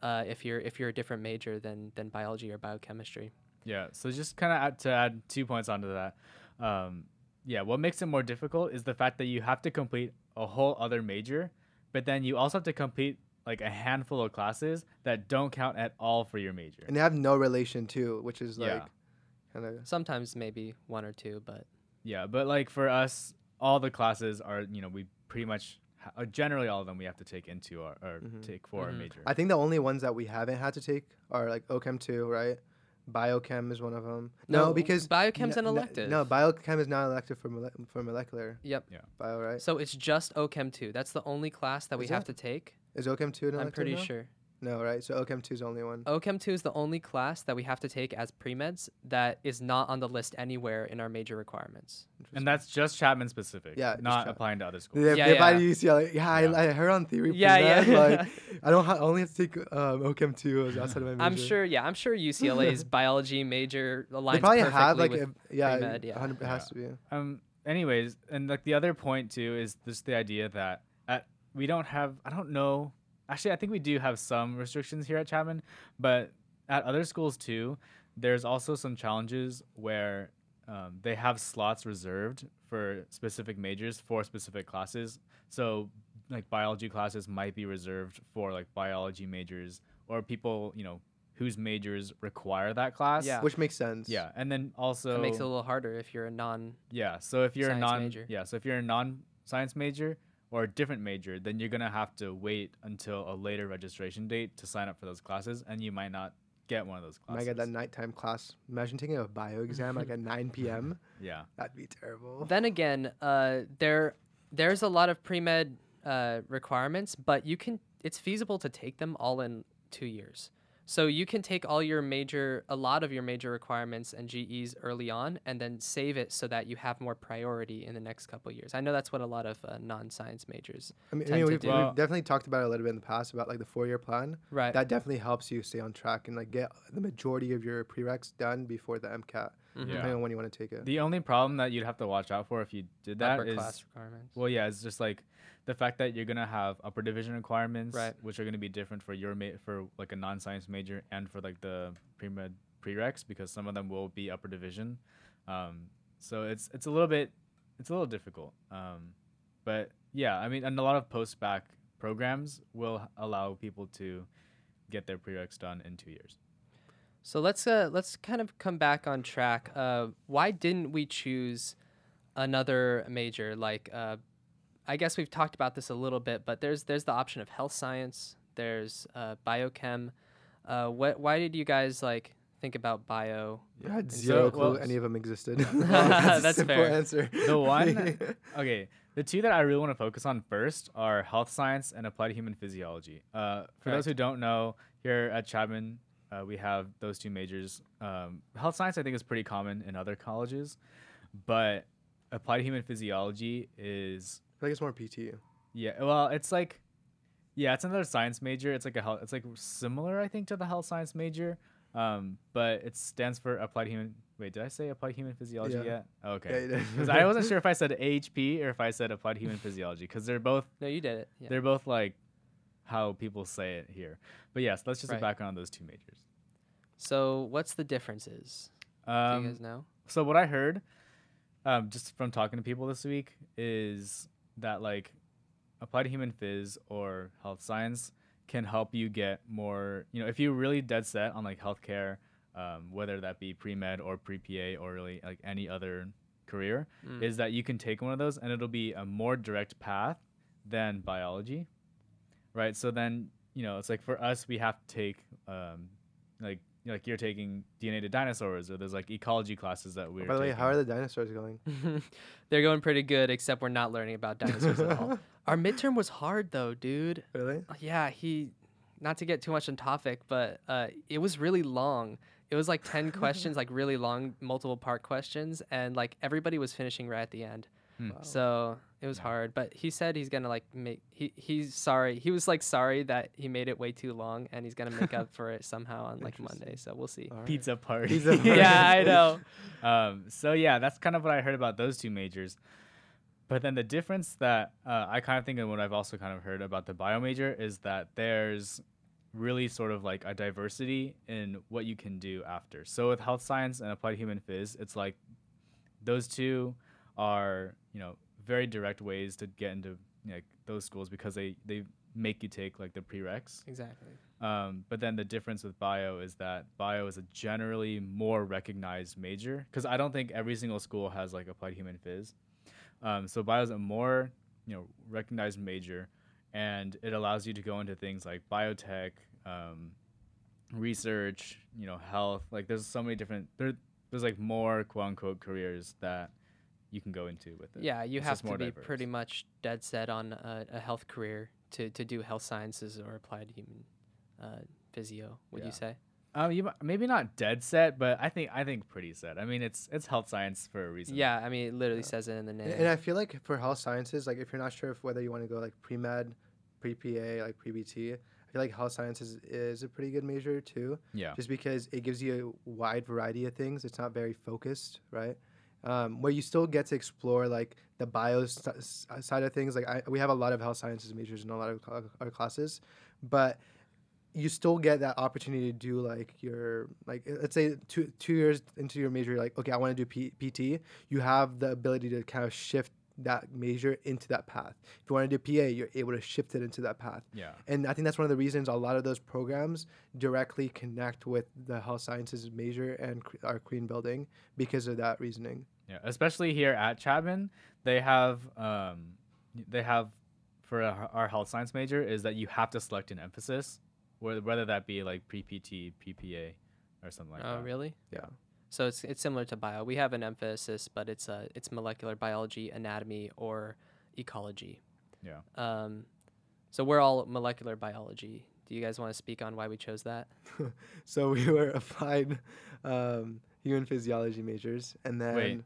Uh, if you're if you're a different major than than biology or biochemistry. Yeah. So just kind of add, to add two points onto that. Um, yeah. What makes it more difficult is the fact that you have to complete a whole other major, but then you also have to complete like a handful of classes that don't count at all for your major. And they have no relation too, which is Yeah. like kind of Sometimes maybe one or two, but Yeah, but like for us, all the classes are you know we pretty much ha- uh, generally all of them we have to take into our or Mhm. take for our Mhm. major. I think the only ones that we haven't had to take are like OChem two, right? Biochem is one of them. No, because biochem's an n- n- elective. No, biochem is not elective for mole- for molecular Yep. Yeah. bio, right? So it's just OChem two. That's the only class that we Is have to take. Is OChem two an elective? I'm pretty now? sure. No, right? So OChem two is the only one. OChem 2 is the only class that we have to take as pre-meds that is not on the list anywhere in our major requirements. and that's just Chapman specific. Yeah, not Chap- applying to other schools. They, Yeah, they apply yeah. to UCLA. Yeah, Yeah. I, I heard on theory. Yeah, pre-med, yeah. Like, I don't ha- I only have to take um, OChem two as outside of my major. I'm sure, yeah, I'm sure UCLA's biology major aligns They probably perfectly have like with a, yeah, pre-med, yeah. 100 it has to be. Um. Anyways, and like the other point too is just the idea that at we don't have. I don't know. Actually, I think we do have some restrictions here at Chapman, but at other schools too, there's also some challenges where um, they have slots reserved for specific majors for specific classes. So, like biology classes might be reserved for like biology majors or people you know whose majors require that class. Yeah. Which makes sense. Yeah, and then also It makes it a little harder if you're a non. yeah. So if you're a non major. yeah, so if you're a non-science major or a different major, then you're gonna have to wait until a later registration date to sign up for those classes, and you might not get one of those classes. I classes. get that nighttime class. Imagine taking a bio exam like at 9 p.m. Yeah. That'd be terrible. Then again, uh, there there's a lot of pre-med uh, requirements, but you can it's feasible to take them all in two years. So you can take all your major, a lot of your major requirements and GEs early on, and then save it so that you have more priority in the next couple of years. I know that's what a lot of uh, non-science majors. I mean, I tend mean to we've, do. We've definitely talked about it a little bit in the past about like the four-year plan. Right. That definitely helps you stay on track and like get the majority of your prereqs done before the MCAT, Mhm. Yeah. on when you want to take it. The only problem that you'd have to watch out for if you did that Upper is class requirements. well, yeah, it's just like the fact that you're gonna have upper division requirements, Right. which are gonna be different for your ma- for like a non-science major and for like the pre-med prereqs because some of them will be upper division. Um, so it's it's a little bit it's a little difficult. Um, but yeah, I mean, and a lot of post bacc programs will allow people to get their prereqs done in two years. So let's uh, let's kind of come back on track. Uh, why didn't we choose another major? Like, uh, I guess we've talked about this a little bit, but there's there's the option of health science. There's uh, biochem. Uh, what? Why did you guys like think about bio? I had So, zero clue well, any of them existed. That's a simple fair. answer. The one- Okay, the two that I really want to focus on first are health science and applied human physiology. Uh, for those who don't know, here at Chapman, uh, we have those two majors. Um, health science, I think, is pretty common in other colleges, but applied human physiology is I feel like it's more PT. yeah. Well, it's like yeah, it's another science major. It's like a health. It's like similar, I think, to the health science major. Um, but it stands for applied human. Wait, did I say applied human physiology Yeah. yet? Okay. Yeah. Because I wasn't sure if I said AHP or if I said applied human physiology, because they're both No, you did it. Yeah. they're both like how people say it here. But yes, let's just Right. get back on those two majors. So what's the differences? Do you Um, guys know? so what I heard, um, just from talking to people this week, is that like applied human phys or health science can help you get more. You know, if you're really dead set on like healthcare, um, whether that be pre med or pre PA or really like any other career, Mm. is that you can take one of those and it'll be a more direct path than biology, right? So then you know it's like for us we have to take um, like like you're taking DNA to dinosaurs or there's like ecology classes that we're By the way, how are the dinosaurs going? They're going pretty good, except we're not learning about dinosaurs at all. Our midterm was hard though, dude. Really? Yeah, he. Not to get too much on topic, but uh, it was really long. It it was like 10 questions, like really long, multiple part questions, and like everybody was finishing right at the end. Hmm. Wow. So it was Yeah. hard, but he said he's gonna like make he he's sorry. He was like sorry that he made it way too long, and he's gonna make up for it somehow on like Monday. So we'll see. All right. Pizza party. Pizza party. yeah, I know. um, so yeah, that's kind of what I heard about those two majors. But then the difference that uh, I kind of think and what I've also kind of heard about the bio major is that there's really sort of like a diversity in what you can do after. So with health science and applied human phys, it's like those two are you know very direct ways to get into like those schools because they they make you take like the prereqs. Exactly. Um, but then the difference with bio is that bio is a generally more recognized major because I don't think every single school has like applied human phys. Um, so bio is a more you know recognized major, and it allows you to go into things like biotech, um, research, you know, health. Like there's so many different there, there's like more quote unquote careers that you can go into with it. Yeah, you It's have to more be diverse. pretty much dead set on a, a health career to, to do health sciences or applied human uh, physio. Would Yeah. you say? Um, you maybe not dead set, but I think I think pretty set. I mean, it's it's health science for a reason. Yeah, I mean, it literally Yeah. says it in the name. And, and I feel like for health sciences, like if you're not sure if whether you want to go like pre med, pre PA, like pre PT, I feel like health sciences is a pretty good major too. Yeah. just because it gives you a wide variety of things. It's not very focused, right? Um, where you still get to explore like the bio st- side of things. Like I, we have a lot of health sciences majors in a lot of cl- our classes, but you still get that opportunity to do like your like let's say two two years into your major, you're like okay, I want to do P- PT. You have the ability to kind of shift that major into that path. If you want to do PA, you're able to shift it into that path. Yeah. And I think that's one of the reasons a lot of those programs directly connect with the health sciences major and cr- our Crean building because of that reasoning. Yeah, especially here at Chapman, they have um, they have for our our health science major is that you have to select an emphasis, whether whether that be like pre PT, PPA, or something like oh, that. Oh, really? Yeah. So it's it's similar to bio. We have an emphasis, but it's uh it's molecular biology, anatomy, or ecology. Yeah. Um, so we're all molecular biology. Do you guys want to speak on why we chose that? So we were applied um, human physiology majors, and then Wait.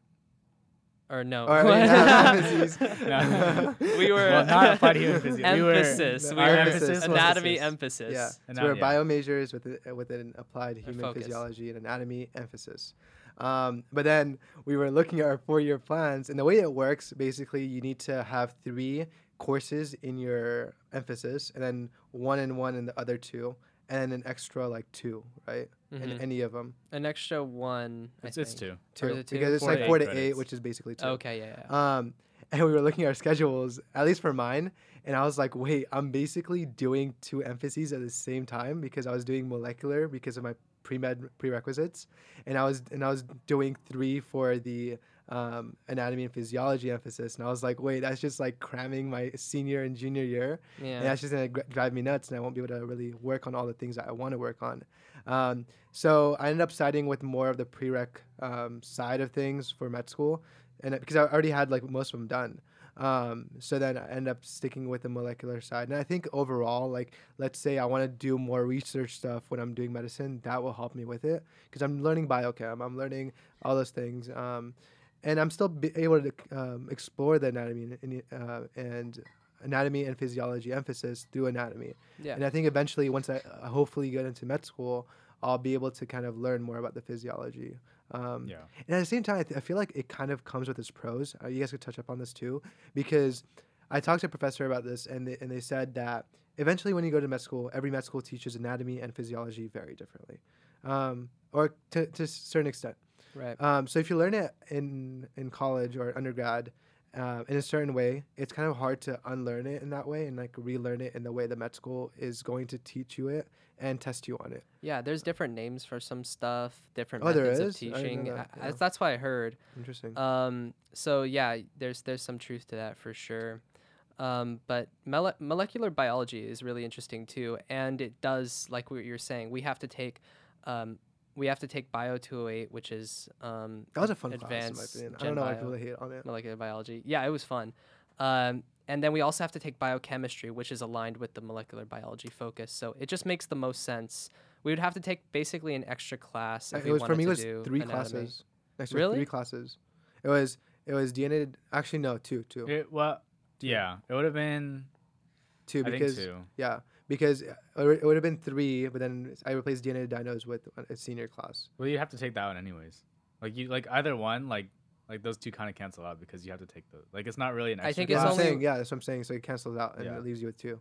Or no? Or, I emphases. No. we were Well, not applied human physio- we were- emphasis. we our were emphasis anatomy emphasis. emphasis. yeah, so we were bio majors with a, with an applied human physiology and anatomy emphasis. Um, but then we were looking at our four year plans, and the way it works, basically, you need to have three courses in your emphasis, and then one and one in the other two, and an extra like two, right? In Mhm. any of them, An extra one. I It's, it's think. two. Or two, is it two? because it's Four like four to eight, credits. which is basically two. Okay, yeah, yeah. Um, and we were looking at our schedules, at least for mine, and I was like, wait, I'm basically doing two emphases at the same time because I was doing molecular because of my pre med prerequisites, and I was and I was doing three for the um, anatomy and physiology emphasis, and I was like, wait, that's just like cramming my senior and junior year, yeah. and that's just gonna gr- drive me nuts, and I won't be able to really work on all the things that I want to work on. Um, so I ended up siding with more of the prereq um, side of things for med school, and it- because I already had like most of them done. Um, so then I ended up sticking with the molecular side, and I think overall, like let's say I want to do more research stuff when I'm doing medicine, that will help me with it because I'm learning biochem, I'm learning all those things. Um, and I'm still be able to um, explore the anatomy and, uh, and anatomy and physiology emphasis through anatomy. yeah. And I think eventually, once I uh, hopefully get into med school, I'll be able to kind of learn more about the physiology. Um, Yeah. And at the same time, I, th- I feel like it kind of comes with its pros. Uh, you guys could touch up on this too, because I talked to a professor about this, and they, and they said that eventually, when you go to med school, every med school teaches anatomy and physiology very differently, um, or to, to a certain extent. Right. Um, so if you learn it in in college or undergrad uh, in a certain way, it's kind of hard to unlearn it in that way and like relearn it in the way the med school is going to teach you it and test you on it. Yeah, there's different names for some stuff, different Oh, methods of is? I didn't know teaching. that, I- I- yeah. that's what I heard. Interesting. Um, so yeah, there's there's some truth to that for sure. Um, but mole- molecular biology is really interesting too, and it does like what you're saying. We have to take, um, we have to take Bio 208, which is um, that was a fun class, in my opinion. I don't know why bio. people hate on it. molecular biology. Yeah, it was fun. Um, and then we also have to take biochemistry, which is aligned with the molecular biology focus. So it just makes the most sense. We We would have to take basically an extra class. If it we was for wanted me. It was three anatomy. classes. Next Really? three classes. It was it was DNA. Actually, no, two, two, It, well, yeah, it would have been. two. I Because think two. yeah, because uh, it would- have been three, but then I replaced DNA to dinos with a senior class. Well, you have to take that one anyways. Like you, like either one, like like those two kind of cancel out because you have to take the. Like it's not really an. I think Yeah, it's only- saying yeah, that's what I'm saying. So it cancels out and Yeah. it leaves you with two.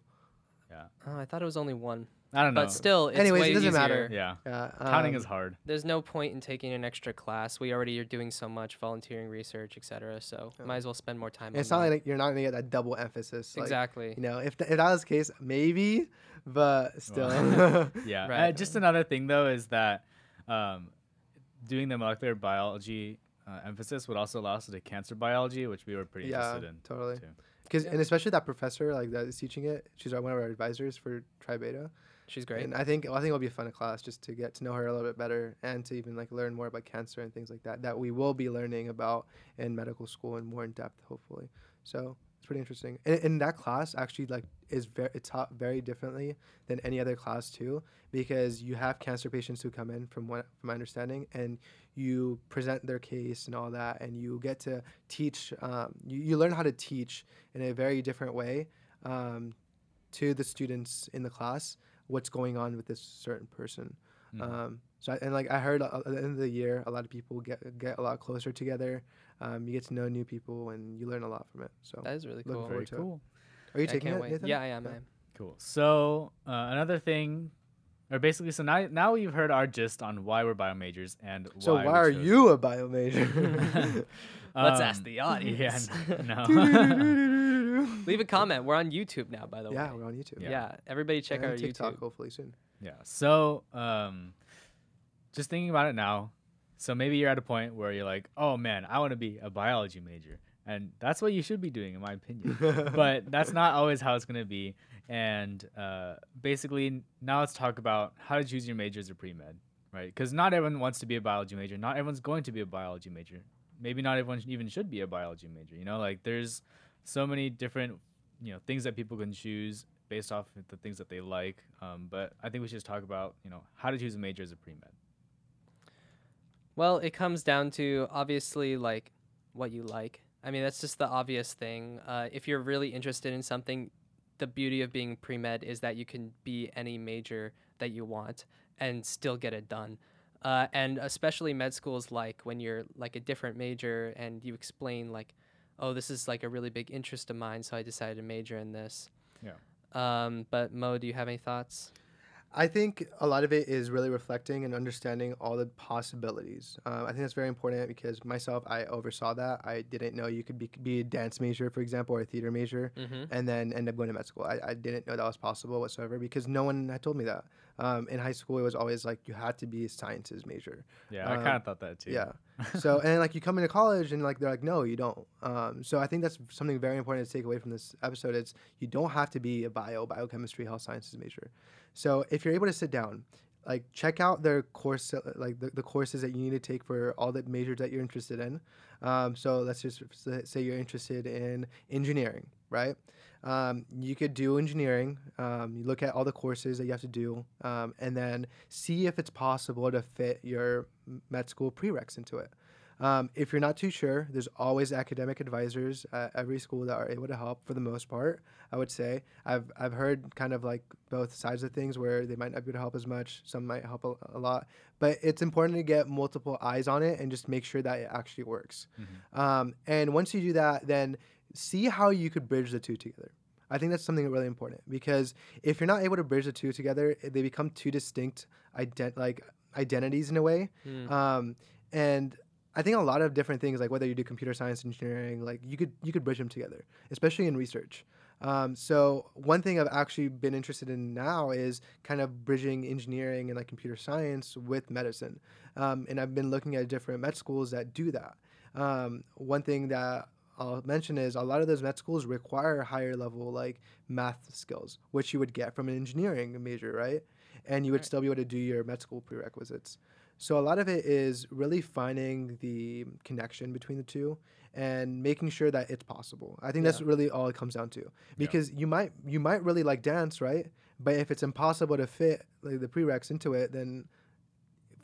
Oh, I thought it was only one. I don't know. But still, it's Anyways, way it doesn't easier. matter. yeah, Yeah, counting um, is hard. There's no point in taking an extra class. We already are doing so much volunteering, research, etc. So Yeah. might as well spend more time. and It's on not that. like you're not gonna get that double emphasis. Like, exactly. You know, if th- if that was the case, maybe, but still. Yeah. Uh, just another thing though is that um, doing the molecular biology uh, emphasis would also allow us to take cancer biology, which we were pretty yeah, interested in. totally. too. Because Yeah. and especially that professor like that is teaching it. She's one of our advisors for Tri Beta. She's great. And I think I think it'll be a fun class just to get to know her a little bit better and to even like learn more about cancer and things like that that we will be learning about in medical school and more in depth hopefully. So it's pretty interesting. And, and that class actually like is very it's taught very differently than any other class too because you have cancer patients who come in from what from my understanding and you present their case and all that and you get to teach um, you, you learn how to teach in a very different way um, to the students in the class what's going on with this certain person. Mhm. Um, so I, and like I heard uh, at the end of the year, a lot of people get get a lot closer together. Um, you get to know new people and you learn a lot from it. So that is really Looking cool. forward Very to it. cool. are you I taking can't it, wait. Nathan? Yeah, I am. Yeah. I am. Cool. So uh, another thing, or basically, so now now we've heard our gist on why we're bio majors and So why, why, are you a bio major? Let's Um, ask the audience. Yeah, n- no. Leave a comment. We're on YouTube now, by the yeah, way. Yeah, we're on YouTube. Yeah. everybody check and our TikTok YouTube. hopefully soon. Yeah. So, um, just thinking about it now, so maybe you're at a point where you're like, oh man, I want to be a biology major, and that's what you should be doing, in my opinion. but that's not always how it's gonna be. And uh, basically, now let's talk about how to choose your major as a pre med, right? Because not everyone wants to be a biology major. Not everyone's going to be a biology major. Maybe not everyone even should be a biology major. You know, like there's so many different you know things that people can choose based off of the things that they like. Um, but I think we should just talk about you know how to choose a major as a pre med. Well, it comes down to obviously like what you like. I mean, that's just the obvious thing. Uh, if you're really interested in something, the beauty of being pre med is that you can be any major that you want and still get it done. Uh, and especially med schools, like when you're like a different major and you explain like, oh, this is like a really big interest of mine, so I decided to major in this. Yeah. Um, but Mo, do you have any thoughts? I think a lot of it is really reflecting and understanding all the possibilities. Um, I think that's very important because myself, I oversaw that. I didn't know you could be, be a dance major, for example, or a theater major, Mm-hmm. and then end up going to med school. I, I didn't know that was possible whatsoever because no one had told me that. Um, in high school, it was always like you had to be a sciences major. Yeah, I Um, kind of thought that too. Yeah. So and like you come into college and like they're like no you don't. Um, so I think that's something very important to take away from this episode. It's you don't have to be a bio biochemistry health sciences major. So if you're able to sit down, like check out their course like the, the courses that you need to take for all the majors that you're interested in. Um, so let's just say you're interested in engineering, right? Um, you could do engineering. Um, you look at all the courses that you have to do, um, and then see if it's possible to fit your med school prereqs into it. Um, if you're not too sure, there's always academic advisors at every school that are able to help for the most part. I would say I've I've heard kind of like both sides of things where they might not be able to help as much, some might help a, a lot, but it's important to get multiple eyes on it and just make sure that it actually works. Mhm. Um, and once you do that, then see how you could bridge the two together. I think that's something really important because if you're not able to bridge the two together, they become two distinct ident- like identities in a way. Mm. Um, and I think a lot of different things, like whether you do computer science engineering, like you could you could bridge them together, especially in research. Um, so one thing I've actually been interested in now is kind of bridging engineering and like computer science with medicine, um, and I've been looking at different med schools that do that. Um, one thing that I'll mention is a lot of those med schools require higher level like math skills, which you would get from an engineering major, right? And you would Right. still be able to do your med school prerequisites. So a lot of it is really finding the connection between the two and making sure that it's possible. I think that's really all it comes down to. Because you might you might really like dance, right? But if it's impossible to fit like the prereqs into it, then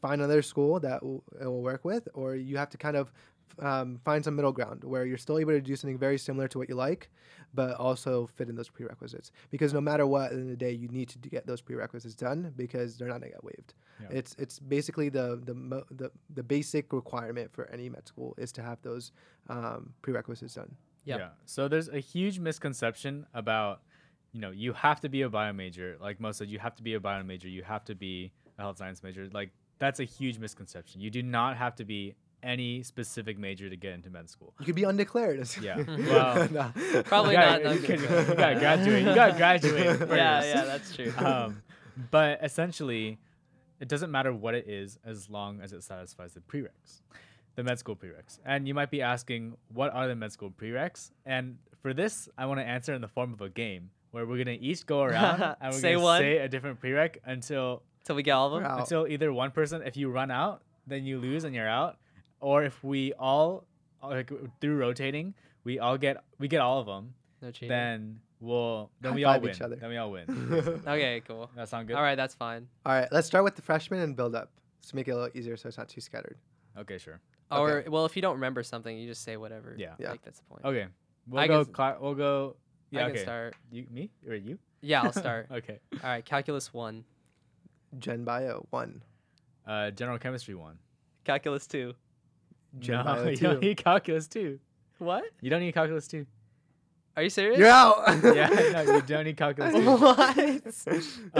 find another school that will, it will work with, or you have to kind of um, find some middle ground where you're still able to do something very similar to what you like, but also fit in those prerequisites. Because no matter what, at the end of the day, you need to get those prerequisites done because they're not gonna get waived. Yeah. It's it's basically the the, mo- the the basic requirement for any med school is to have those um, prerequisites done. Yep. Yeah. So there's a huge misconception about, you know, you have to be a bio major. Like Mo said, you have to be a bio major. You have to be a health science major. Like that's a huge misconception. You do not have to be any specific major to get into med school. You could be undeclared. Yeah. Well, No. Probably you not. gotta, no, you, could- you gotta graduate. You gotta graduate. First. yeah, yeah, that's true. um, but essentially, it doesn't matter what it is as long as it satisfies the prereqs, the med school prereqs. And you might be asking, what are the med school prereqs? And for this, I want to answer in the form of a game where we're gonna each go around and we're Say gonna one. say a different prereq until Till we get all of them. Until either one person, if you run out, then you lose and you're out, or if we all like through rotating, we all get we get all of them, No cheating. then we'll then High we all win. each other. Then we all win. okay, cool. that sound good? All right, that's fine. All right, let's start with the freshmen and build up. Let's make it a little easier so it's not too scattered. Okay, sure. Or well, if you don't remember something, you just say whatever. Yeah. Yeah. Like that's the point. Okay. We'll I go. can- Cla- we'll go. Yeah. I can start. You, me or you? Yeah, I'll start. okay. all right, calculus one, Gen Bio one. Uh, general chemistry one. calculus two. Gen no, Bio you don't need calculus two. What? You don't need calculus two. Are you serious? You're out. yeah, no, you don't need calculus two. what?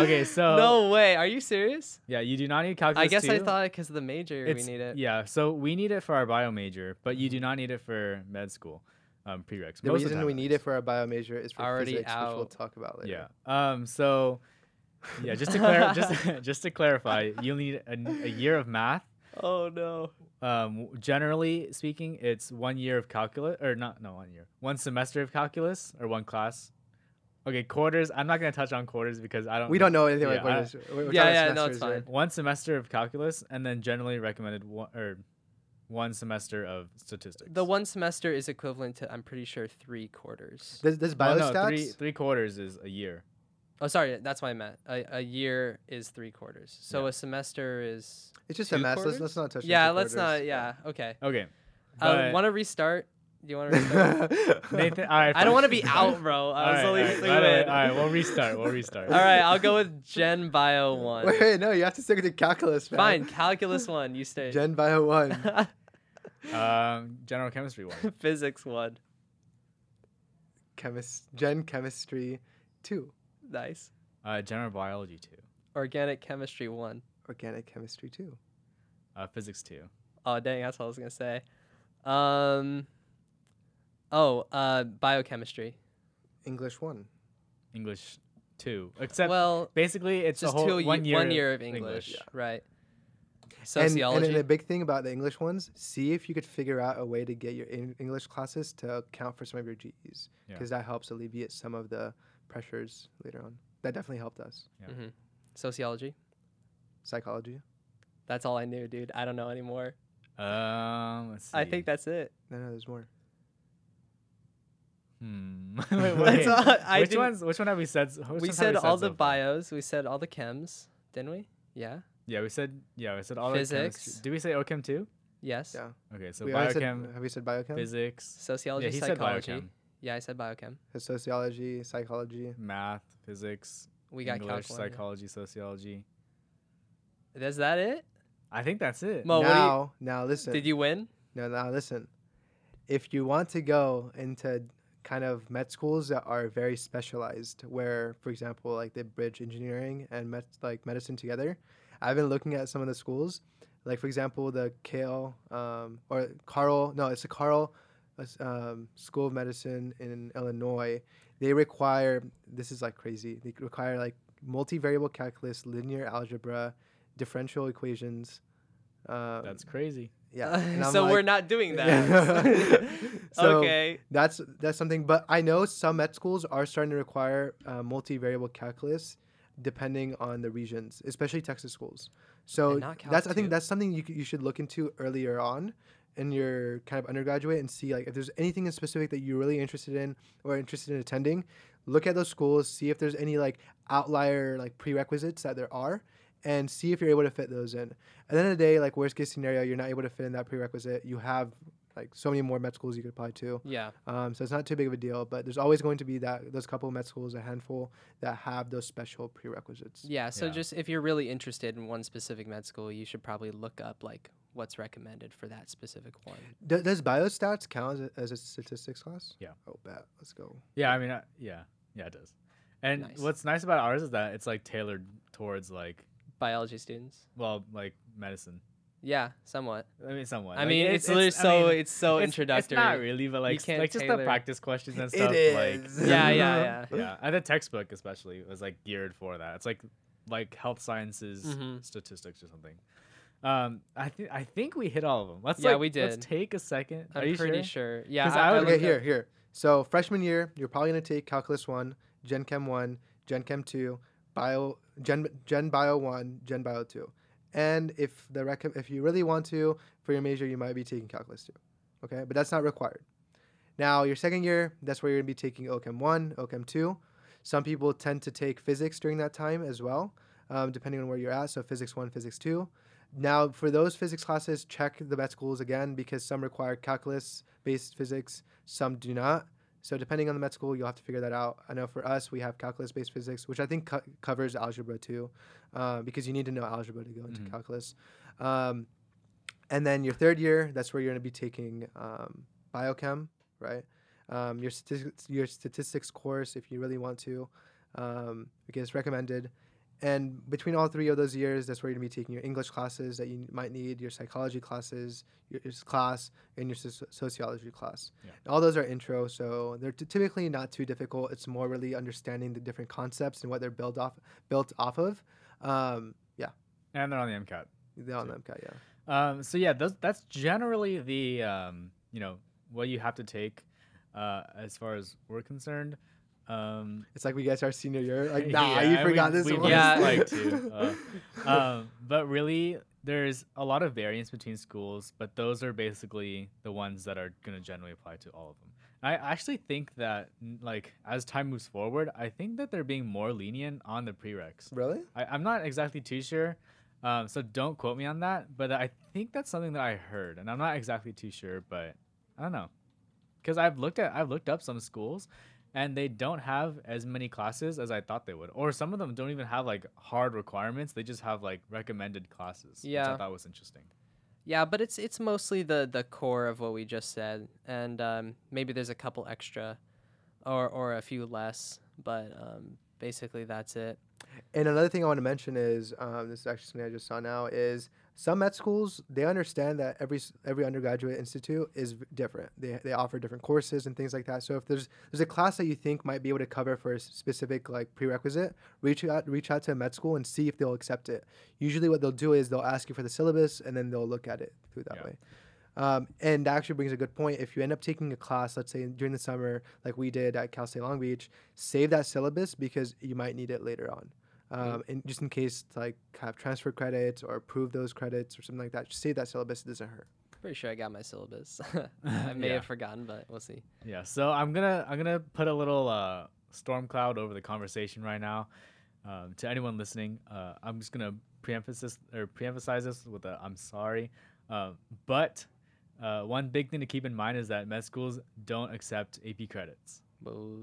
Okay, so no way. Are you serious? yeah, you do not need calculus I guess I two. thought because of the major it's, we need it. Yeah, so we need it for our bio major, but you do not need it for med school um, prereqs. the Most of reason time we at need least. it for our bio major is for Already physics, which we'll out. talk about later. Yeah. Um. So, yeah. Just to clar- just just to clarify, you'll need a, a year of math. Oh no. Um. Generally speaking, it's one year of calculus, or not, no, one year, one semester of calculus, or one class. Okay, quarters. I'm not gonna touch on quarters because I don't. We don't know anything Yeah, about quarters. I- it is. We're- we're Yeah, yeah, no, it's here. fine. One semester of calculus, and then generally recommended one or one semester of statistics. The one semester is equivalent to I'm pretty sure three quarters. This, this Well, biostats. no, three three quarters is a year. Oh, sorry, that's what I meant. A, a year is three quarters. So Yeah. a semester is. it's just two a mess. Let's, let's not touch. Yeah, let's not. Yeah, okay. Okay. But- want to restart? Do you want to restart? Nathan, all right. I don't want to be out, bro. I was All only right, right, right, all right, we'll restart. We'll restart. All right, I'll go with Gen Bio one. Wait, wait, no, you have to stick to calculus. Man. Fine, calculus one. You stay. Gen Bio one. Um, general chemistry one. Physics one. Chemist. Gen chemistry two. Nice. Uh, general biology two. Organic chemistry one. Organic chemistry two. Uh, physics two. Oh dang, that's what I was gonna say. Um. Oh, uh, biochemistry. English one. English two. Except well, basically it's just a whole two ye- one year. one year of English, right? And, Sociology. and, and the big thing about the English ones, see if you could figure out a way to get your Eng- English classes to count for some of your GEs, Yeah. because that helps alleviate some of the pressures later on. That definitely helped us. Yeah. hmm Sociology. Psychology. That's all I knew, dude. I don't know anymore. Um, let's see. I think that's it. No, no, there's more. Hmm. wait, That's wait. all- I which ones? Which one have we said? s- which we ones have said all the so bios. We said all the chems, didn't we? Yeah. Yeah, we said. Yeah, we said all the chemistry. Physics. Did we say OChem too? Yes. Yeah. Okay, so we biochem, said, have you said biochem? physics. Sociology, Yeah, he said psychology. biochem. Yeah, I said biochem. Has sociology, psychology. Math, physics, We got English, calculus. psychology, sociology. Is that it? I think that's it. Mo, what do you, now, now listen. did you win? No, now listen. If you want to go into kind of med schools that are very specialized, where, for example, like they bridge engineering and med- like medicine together, I've been looking at some of the schools. Like for example, the Kale um, or Carle. No, it's the Carle s- um, School of Medicine in Illinois. They require this is like crazy. They require like multivariable calculus, linear algebra, differential equations. Um, That's crazy. yeah. and I'm so we're not doing that. So, okay. That's that's something. But I know some med schools are starting to require uh, multivariable calculus, depending on the regions, especially Texas schools. So And not that's I think that's something you you should look into earlier on in your kind of undergraduate and see like if there's anything in specific that you're really interested in or interested in attending. look at those schools, see if there's any like outlier like prerequisites that there are, and see if you're able to fit those in. At the end of the day, like worst case scenario, you're not able to fit in that prerequisite. You have like so many more med schools you could apply to. Yeah. Um, so it's not too big of a deal, but there's always going to be that those couple of med schools, a handful that have those special prerequisites. Yeah. So Yeah. just if you're really interested in one specific med school, you should probably look up like what's recommended for that specific one. Do, does biostats count as a, as a statistics class? Yeah. Oh, bet. Let's go. Yeah, I mean, uh, yeah, yeah, it does. And Nice. what's nice about ours is that it's like tailored towards like, Biology students. well, like medicine. Yeah, somewhat. I mean, somewhat. I Like, mean, it- it's, literally I so mean, it's so it's- introductory. It's not really, but like, like just the practice questions and stuff. is. Like, Yeah, yeah, yeah. yeah, and the textbook especially was like geared for that. It's like like health sciences Mhm. statistics or something. Um, I think I think we hit all of them. Let's Yeah, like, we Let's take a second. Are I'm you pretty sure? sure. Yeah. I, I I would- Okay, here, here. So freshman year, you're probably gonna take calculus one, Gen Chem one, Gen Chem two, bio Gen Gen Bio one, Gen Bio two, and if the rec- if you really want to for your major, you might be taking calculus two. Okay, but that's not required. Now your second year, that's where you're gonna be taking OChem one, OChem two. Some people tend to take physics during that time as well, um, depending on where you're at. So physics one, physics two. Now for those physics classes, check the med schools again because some require calculus based physics, some do not. So depending on the med school, you'll have to figure that out. I know for us, we have calculus-based physics, which I think co- covers algebra too, uh, because you need to know algebra to go into Mhm. calculus. Um, and then your third year, that's where you're going to be taking um, biochem, right? Um, your statistics, your statistics course, if you really want to, um, because it's recommended. And between all three of those years, that's where you're going to be taking your English classes that you might need, your psychology classes, your, your class, and your soci- sociology class. Yeah. All those are intro, so they're t- typically not too difficult. It's more really understanding the different concepts and what they're built off built off of. Um, yeah, And they're on the MCAT. they're on the MCAT, yeah. Um, so yeah, those, that's generally the um, you know what you have to take uh, as far as we're concerned. Um, It's like we get to our senior year, like nah, yeah, you forgot we- this we one. Yeah. like to. Uh, um, but really, there's a lot of variance between schools, but those are basically the ones that are going to generally apply to all of them. I actually think that, like, as time moves forward, I think that they're being more lenient on the prereqs. really? I, I'm not exactly too sure, um, so don't quote me on that. But I think that's something that I heard, and I'm not exactly too sure, but I don't know, because I've looked at I've looked up some schools, and they don't have as many classes as I thought they would, or some of them don't even have like hard requirements. They just have like recommended classes, which Yeah. I thought was interesting. Yeah, but it's it's mostly the the core of what we just said, and um, maybe there's a couple extra, or or a few less, but um, basically that's it. And another thing I want to mention is um, this is actually something I just saw now is some med schools they understand that every every undergraduate institute is different. They, they offer different courses and things like that. So if there's there's a class that you think might be able to cover for a specific like prerequisite, reach out reach out to a med school and see if they'll accept it. Usually what they'll do is they'll ask you for the syllabus and then they'll look at it through that Yeah. way. Um, and that actually brings a good point. If you end up taking a class, let's say during the summer, like we did at Cal State Long Beach, save that syllabus because you might need it later on. Um, and just in case, like have transfer credits or approve those credits or something like that, just save that syllabus. It doesn't hurt. Pretty sure I got my syllabus. I may Yeah. have forgotten, but we'll see. Yeah, so I'm gonna I'm gonna put a little uh, storm cloud over the conversation right now. Um, to anyone listening, uh, I'm just gonna preemphasis or preemphasize this with a I'm sorry, uh, but uh, one big thing to keep in mind is that med schools don't accept AP credits.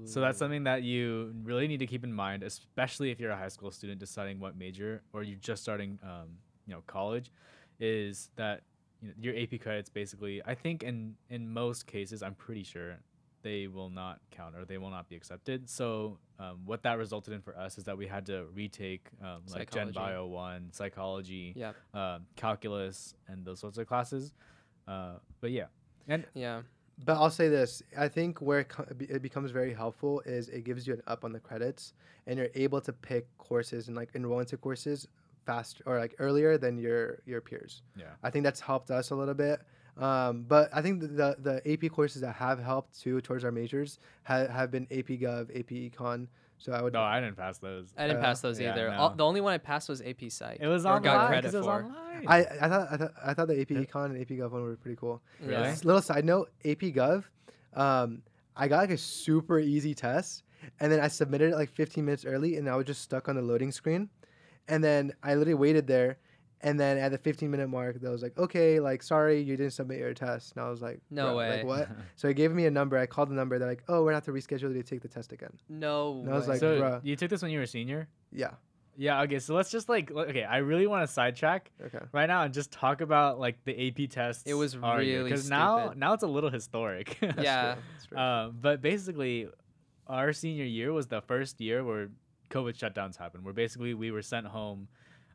So that's something that you really need to keep in mind, especially if you're a high school student deciding what major or you're just starting, um, you know, college, is that you know, your AP credits basically. I think in in most cases, I'm pretty sure they will not count or they will not be accepted. So um, what that resulted in for us is that we had to retake um, like Gen Bio one, psychology, Yep. um, calculus, and those sorts of classes. Uh, but yeah, and Yeah. But I'll say this: I think where it, co- it becomes very helpful is it gives you an up on the credits, and you're able to pick courses and like enroll into courses faster or like earlier than your your peers. yeah. I think that's helped us a little bit. Um, but I think the, the AP courses that have helped too towards our majors ha- have been AP Gov, AP Econ. So I would. No, I didn't pass those. I didn't Uh, pass those yeah, either. no. All, the only one I passed was AP Psych. It was or online. got 'cause credit it was for. online. I, I thought I thought I thought the AP Yeah. Econ and AP Gov one were pretty cool. Really? Yeah. Little side note: AP Gov, um, I got like a super easy test, and then I submitted it like 15 minutes early, and I was just stuck on the loading screen, and then I literally waited there, and then at the 15 minute mark, they was like, okay, like sorry, you didn't submit your test, and I was like, No way. like what? so he gave me a number. I called the number. They're like, oh, we're gonna have to reschedule you to take the test again. No. And I was way. like, so bruh. you took this when you were a senior? Yeah. Yeah. Okay. So let's just like okay. I really want to sidetrack Okay. right now and just talk about like the AP tests. It was really because now stupid. now it's a little historic. That's Yeah. true, that's true. Um, but basically, our senior year was the first year where COVID shutdowns happened. Where basically we were sent home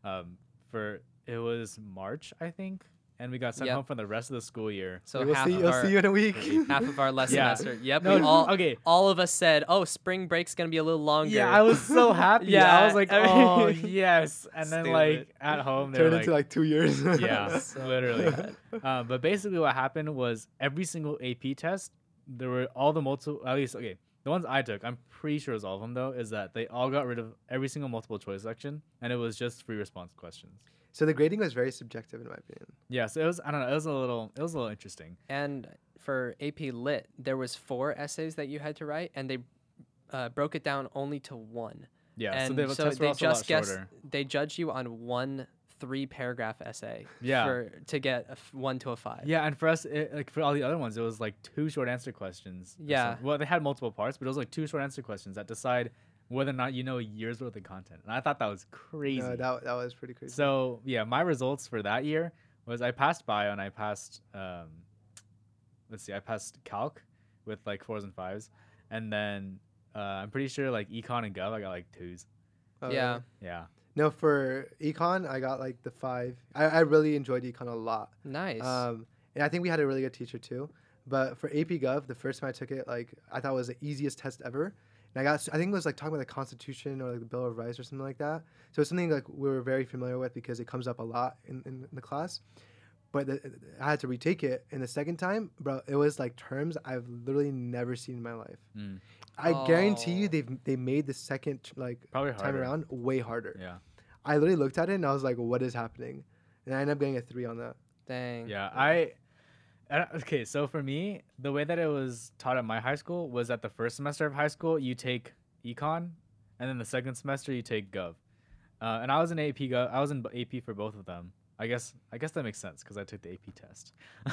um, for it was March, I think, and we got sent Yep. home for the rest of the school year. so we'll half see. of We'll our see you in a week. half of our last Yeah. semester. Yep. No, we all okay. all of us said, "Oh, spring break's gonna be a little longer." Yeah, I was so happy. Yeah, I was like, I oh yes. And then Stupid. like at home, they Turned were into like, like two years. yeah, So literally. bad. um, but basically, what happened was every single AP test, there were all the multiple. At least, okay, the ones I took, I'm pretty sure it was all of them though, is that they all got rid of every single multiple choice section, and it was just free response questions. So the grading was very subjective in my opinion. Yeah, so it was. I don't know. It was a little. It was a little interesting. And for AP Lit, there was four essays that you had to write, and they uh, broke it down only to one. Yeah. and so the so they also a lot just guessed they judge you on one three paragraph essay. Yeah. For to get a f- one to a five. Yeah, and for us, it, like for all the other ones, it was like two short answer questions. Yeah. Well, they had multiple parts, but it was like two short answer questions that decide whether or not you know a year's worth of content. And I thought that was crazy. No, that that was pretty crazy. So yeah, my results for that year was I passed bio and I passed um, let's see, I passed calc with like fours and fives, and then uh, I'm pretty sure like econ and gov I got like twos. Oh, yeah. Yeah, No, for econ, I got like the five. I, I really enjoyed econ a lot. Nice. Um, and I think we had a really good teacher too. But for AP Gov, the first time I took it, like I thought it was the easiest test ever. And I got, s- I think it was like talking about the Constitution or like the Bill of Rights or something like that. So it's something like we were very familiar with because it comes up a lot in, in, the class. But the, I had to retake it, and the second time, bro, it was like terms I've literally never seen in my life. Mm. I guarantee you, Oh. they've they made the second like probably time harder. around way harder. Yeah, I literally looked at it and I was like, "What is happening?" And I ended up getting a three on that. Dang. yeah. I I don't- okay. So for me, the way that it was taught at my high school was that the first semester of high school you take econ, and then the second semester you take gov. Uh, and I was in AP gov. I was in AP for both of them. I guess I guess that makes sense because I took the AP test.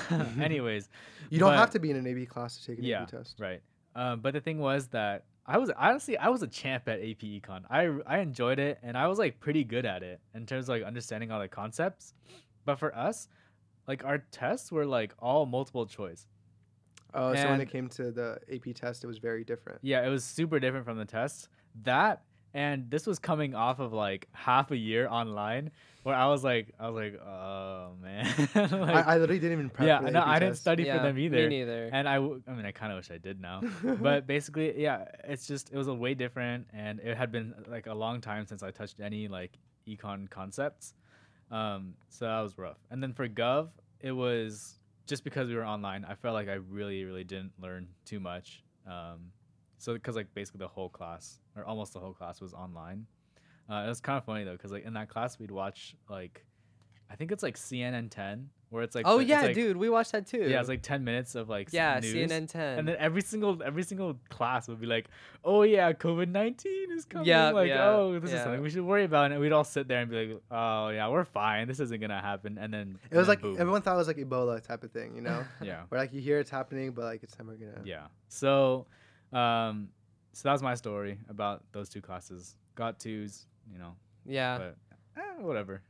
Anyways, You don't have to be in an AP class to take an yeah, AP test. right. Um, but the thing was that I was honestly I was a champ at AP Econ. I I enjoyed it and I was like pretty good at it in terms of like understanding all the concepts. But for us, like our tests were like all multiple choice. Oh, so when it came to the AP test, it was very different. Yeah, it was super different from the tests. That and this was coming off of like half a year online where I was like I was like oh man. Like, I, I literally didn't even prep. yeah, for the no, AP I didn't study Yeah, for them either. Me neither. And I, w- I mean, I kind of wish I did now. but basically, yeah, it's just it was a way different, and it had been like a long time since I touched any like econ concepts. Um, so that was rough. And then for Gov, it was just because we were online. I felt like I really, really didn't learn too much. Um, so because like basically the whole class or almost the whole class was online. Uh, it was kind of funny though, because like in that class we'd watch like, I think it's like CNN 10, where it's like oh the- yeah, like- dude, we watched that too. yeah, it's like ten minutes of like s- yeah, news. CNN 10. And then every single every single class would be like, "Oh yeah, COVID nineteen is coming." Yeah, like, yeah, oh, this is something we should worry about. And we'd all sit there and be like, "Oh yeah, we're fine. This isn't gonna happen." And then It was and like boom. everyone thought it was like Ebola type of thing, you know, yeah, where like you hear it's happening, but like it's never gonna. yeah. So, um, so that was my story about those two classes. Got twos, you know, yeah. but eh, whatever.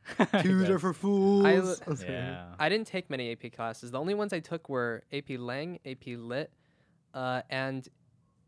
Twos are for fools. I- yeah. I didn't take many AP classes. The only ones I took were AP Lang, AP Lit, uh, and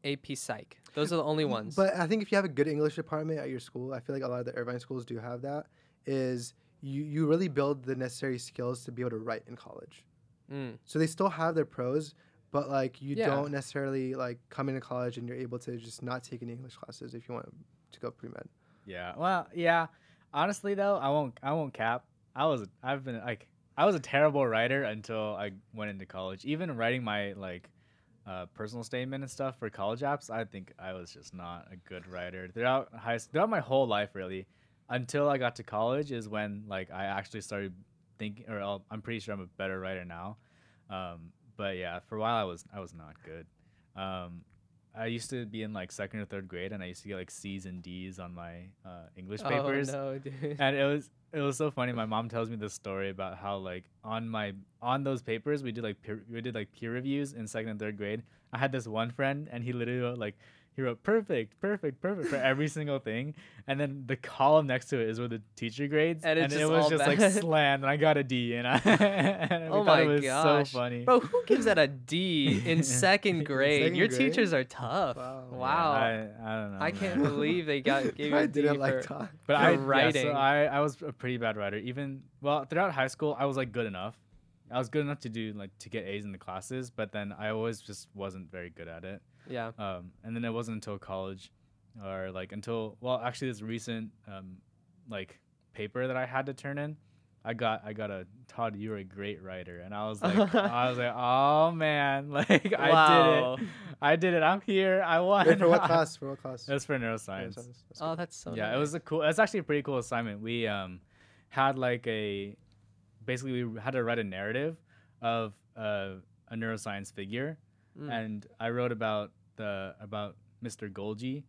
AP Psych. Those are the only ones. But I think if you have a good English department at your school, I feel like a lot of the Irvine schools do have that. Is you you really build the necessary skills to be able to write in college. Mm. So they still have their pros, but like you Yeah. don't necessarily like come into college and you're able to just not take any English classes if you want to go pre med. Yeah. Well, yeah. Honestly though, I won't I won't cap. I was I've been like I was a terrible writer until I went into college. Even writing my like uh, personal statement and stuff for college apps, I think I was just not a good writer throughout high throughout my whole life really. Until I got to college is when like I actually started thinking or I'll, I'm pretty sure I'm a better writer now. Um, but yeah, for a while I was I was not good. Um, I used to be in like second or third grade, and I used to get like C's and D's on my uh, English Oh papers. no, dude. and it was it was so funny. My mom tells me this story about how like on my on those papers we did like peer, we did like peer reviews in second and third grade. I had this one friend, and he literally like he wrote perfect, perfect, perfect for every single thing, and then the column next to it is where the teacher grades, And and, it was all just like bad. slammed, and I got a D, and I and we Oh thought my it was gosh. so funny. Bro, who gives that a D in second grade? Second Your grade? teachers are tough. Wow. Yeah, Wow. I, I don't know. I can't believe they got gave you I a D didn't for, like talk. But for I writing. Yeah, so I I was a pretty bad writer. Even well throughout high school, I was like good enough. I was good enough to do like to get A's in the classes, but then I always just wasn't very good at it. Yeah. Um, and then it wasn't until college, or like until well actually this recent um, like paper that I had to turn in. I got I got a Todd. you're a great writer, and I was like I was like oh man, like I did it, I did it. I'm here. I won. Wait, for what class? For what class? It was for neuroscience. Neuroscience. That's Oh, cool. that's so. yeah, it was a cool. It's actually a pretty cool assignment. We um had like a basically we had to write a narrative of uh, a neuroscience figure, Mm. and I wrote about the about Mr. Golgi,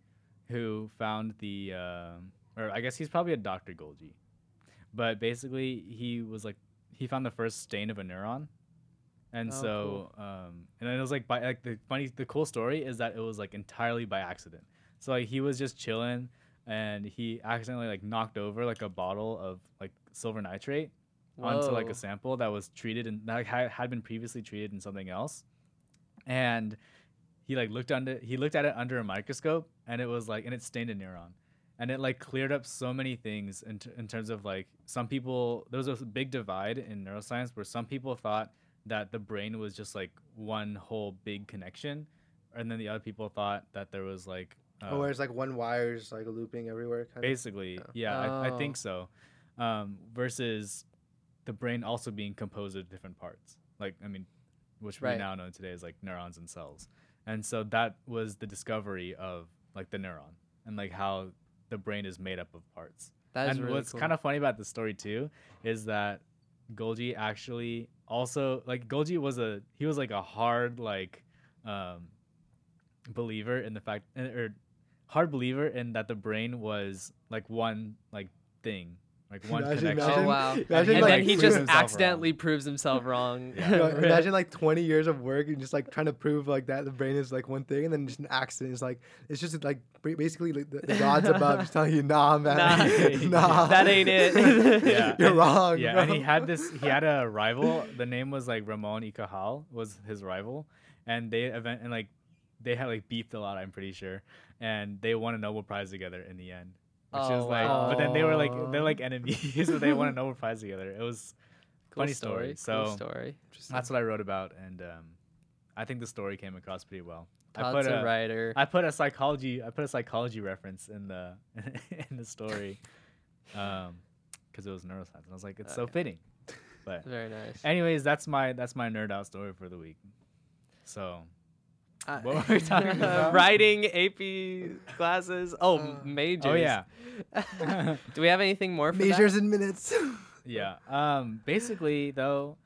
who found the uh, or I guess he's probably a Dr. Golgi, but basically he was like he found the first stain of a neuron. And Oh, so, um, and it was like by like the funny, the cool story is that it was like entirely by accident. So like he was just chilling, and he accidentally like knocked over like a bottle of like silver nitrate onto like a sample that was treated and that had been previously treated in something else and he like looked under he looked at it under a microscope and it was like and it stained a neuron and it like cleared up so many things in, t- in terms of like some people there was a big divide in neuroscience where some people thought that the brain was just like one whole big connection and then the other people thought that there was like uh, oh, where it's like one wire's like looping everywhere. Kind basically Yeah. yeah, I, I Oh. think so um, versus the brain also being composed of different parts like i mean which Right. we now know today is like neurons and cells and so that was the discovery of like the neuron and like how the brain is made up of parts That is and really what's cool. kind of funny about the story too is that Golgi actually also like Golgi was a he was like a hard like um believer in the fact or hard believer in that the brain was like one like thing like one Imagine- connection Oh wow! imagine, and like, then he just himself wrong. accidentally proves himself wrong. Yeah. You know, imagine like 20 years of work and just like trying to prove like that the brain is like one thing and then just an accident is like it's just like basically like, the, the gods above just telling you nah man Nah, nah that ain't it. Yeah, you're and- wrong yeah bro. and he had this he had a rival the name was like ramon y cajal was his rival and they event and like they had like beefed a lot i'm pretty sure and they won a nobel prize together in the end which Oh, is like wow. but then they were like they're like enemies but they won a nobel prize together it was Cool funny story. Cool So- story. that's what i wrote about and um i think the story came across pretty well i Todd's put a a writer. I put a psychology I put a psychology reference in the in the story um because it was neuroscience and I was like it's so fitting but Very nice. anyways that's my that's my nerd out story for the week so Uh, what were we talking about? Writing, AP classes. Oh, Uh, majors. oh yeah Do we have anything more for measures that? in minutes yeah um basically though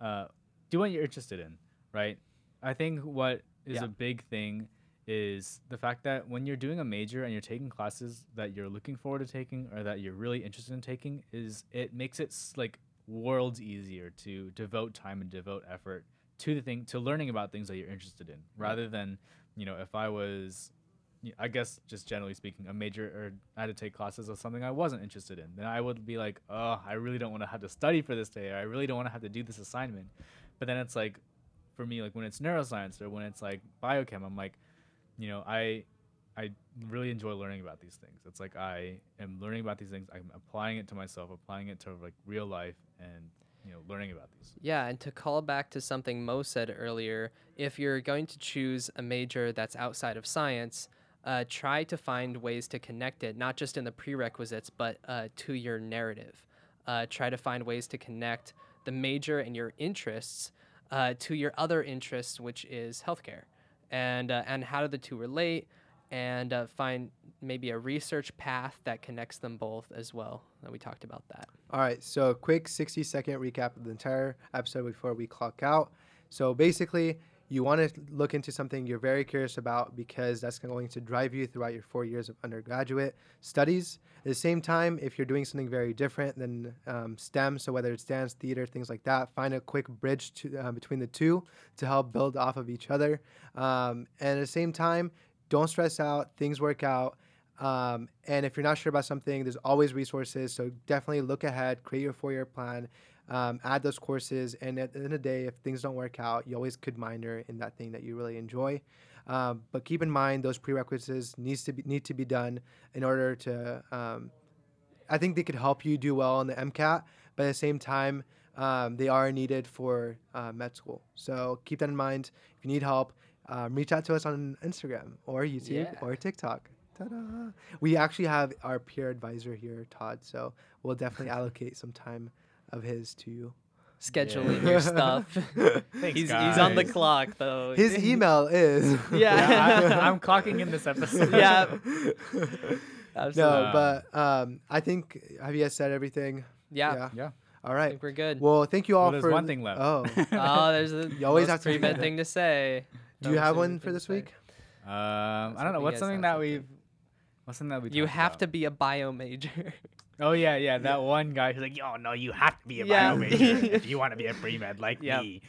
uh do what you're interested in right i think what is Yeah. a big thing is the fact that when you're doing a major and you're taking classes that you're looking forward to taking or that you're really interested in taking is it makes it like worlds easier to devote time and devote effort to the thing to learning about things that you're interested in rather than you know if i was i guess just generally speaking, a major or I had to take classes of something I wasn't interested in, then I would be like, oh, I really don't want to have to study for this day, or I really don't want to have to do this assignment. But then it's like, for me, like when it's neuroscience or when it's like biochem, I'm like, you know, I, I really enjoy learning about these things. It's like I am learning about these things. I'm applying it to myself, applying it to like real life, and you know, learning about these. Yeah, and to call back to something Mo said earlier, if you're going to choose a major that's outside of science, uh, try to find ways to connect it, not just in the prerequisites, but uh, to your narrative. Uh, try to find ways to connect the major and your interests uh, to your other interests, which is healthcare, and uh, and how do the two relate, and uh, find maybe a research path that connects them both as well. And we talked about that. All right, so a quick 60 second recap of the entire episode before we clock out. So basically, you want to look into something you're very curious about because that's going to drive you throughout your four years of undergraduate studies. At the same time, if you're doing something very different than um, STEM, so whether it's dance, theater, things like that, find a quick bridge to, uh, between the two to help build off of each other. Um, and at the same time, don't stress out, things work out. Um, and if you're not sure about something, there's always resources. So definitely look ahead, create your four year plan, um, add those courses. And at the end of the day, if things don't work out, you always could minor in that thing that you really enjoy. Um, but keep in mind those prerequisites needs to be, need to be done in order to. Um, I think they could help you do well on the MCAT, but at the same time, um, they are needed for uh, med school. So keep that in mind. If you need help, um, reach out to us on Instagram or YouTube Yeah. or TikTok. Ta-da! We actually have our peer advisor here, Todd. So we'll definitely allocate some time of his to you. Scheduling Yeah. your stuff. Thanks, he's, he's on the clock though. His email is Yeah. Yeah, I, I'm clocking in this episode. Yeah. no, Absolutely. but um, I think have you guys said everything? yeah. Yeah. All I think we're good. Well, thank you all Well, there's for one thing left. Oh, oh, there's a You always most have to- pre-med thing to say. Do you have one for this say. week? Um, I don't know. What's you guys something that we've. What's something that we. You have about? to be a bio major. Oh yeah, yeah. That one guy who's like, "Yo, no, you have to be a Yeah. bio major if you want to be a pre med like Yep. me."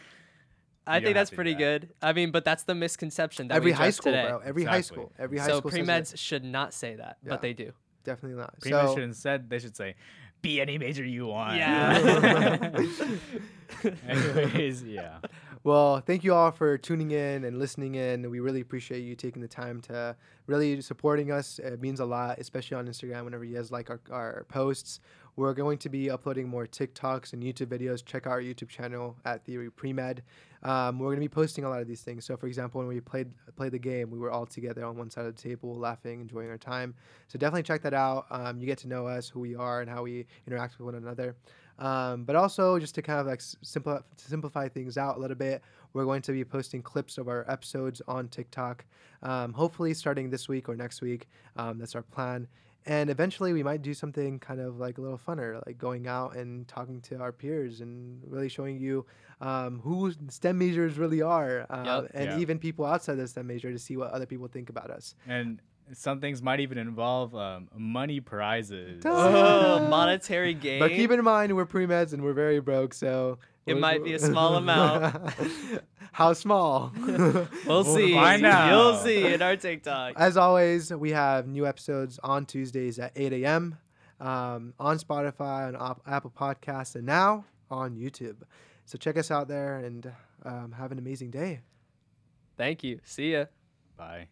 I You think that's have to do pretty that. good. I mean, but that's the misconception that Every we high school, today. bro. Every high school. Every high So school. says it. pre-meds should not say that, Yeah. but they do. definitely not. Pre med So, should instead they should say, "Be any major you want." Yeah. Anyways, yeah. Well, thank you all for tuning in and listening in. We really appreciate you taking the time to really supporting us. It means a lot, especially on Instagram. Whenever you guys like our, our posts, we're going to be uploading more TikToks and YouTube videos. Check out our YouTube channel at Theory Premed. Um, we're going to be posting a lot of these things. So, for example, when we played played the game, we were all together on one side of the table, laughing, enjoying our time. So definitely check that out. Um, you get to know us, who we are, and how we interact with one another. Um, but also, just to kind of like simplify, simplify things out a little bit, we're going to be posting clips of our episodes on TikTok. Um, hopefully, starting this week or next week. Um, that's our plan. And eventually, we might do something kind of like a little funner, like going out and talking to our peers and really showing you um, who STEM majors really are, uh, Yep. and Yeah. even people outside the STEM major to see what other people think about us. And some things might even involve um, money prizes. Oh, monetary gain. But keep in mind, we're pre meds and we're very broke, so It we're- might be a small amount. How small? we'll see. find out. You'll see in our TikTok. As always, we have new episodes on Tuesdays at 8 a.m. Um, on Spotify, on Op- Apple Podcasts, and now on YouTube. So check us out there and um, have an amazing day. Thank you. See ya. Bye.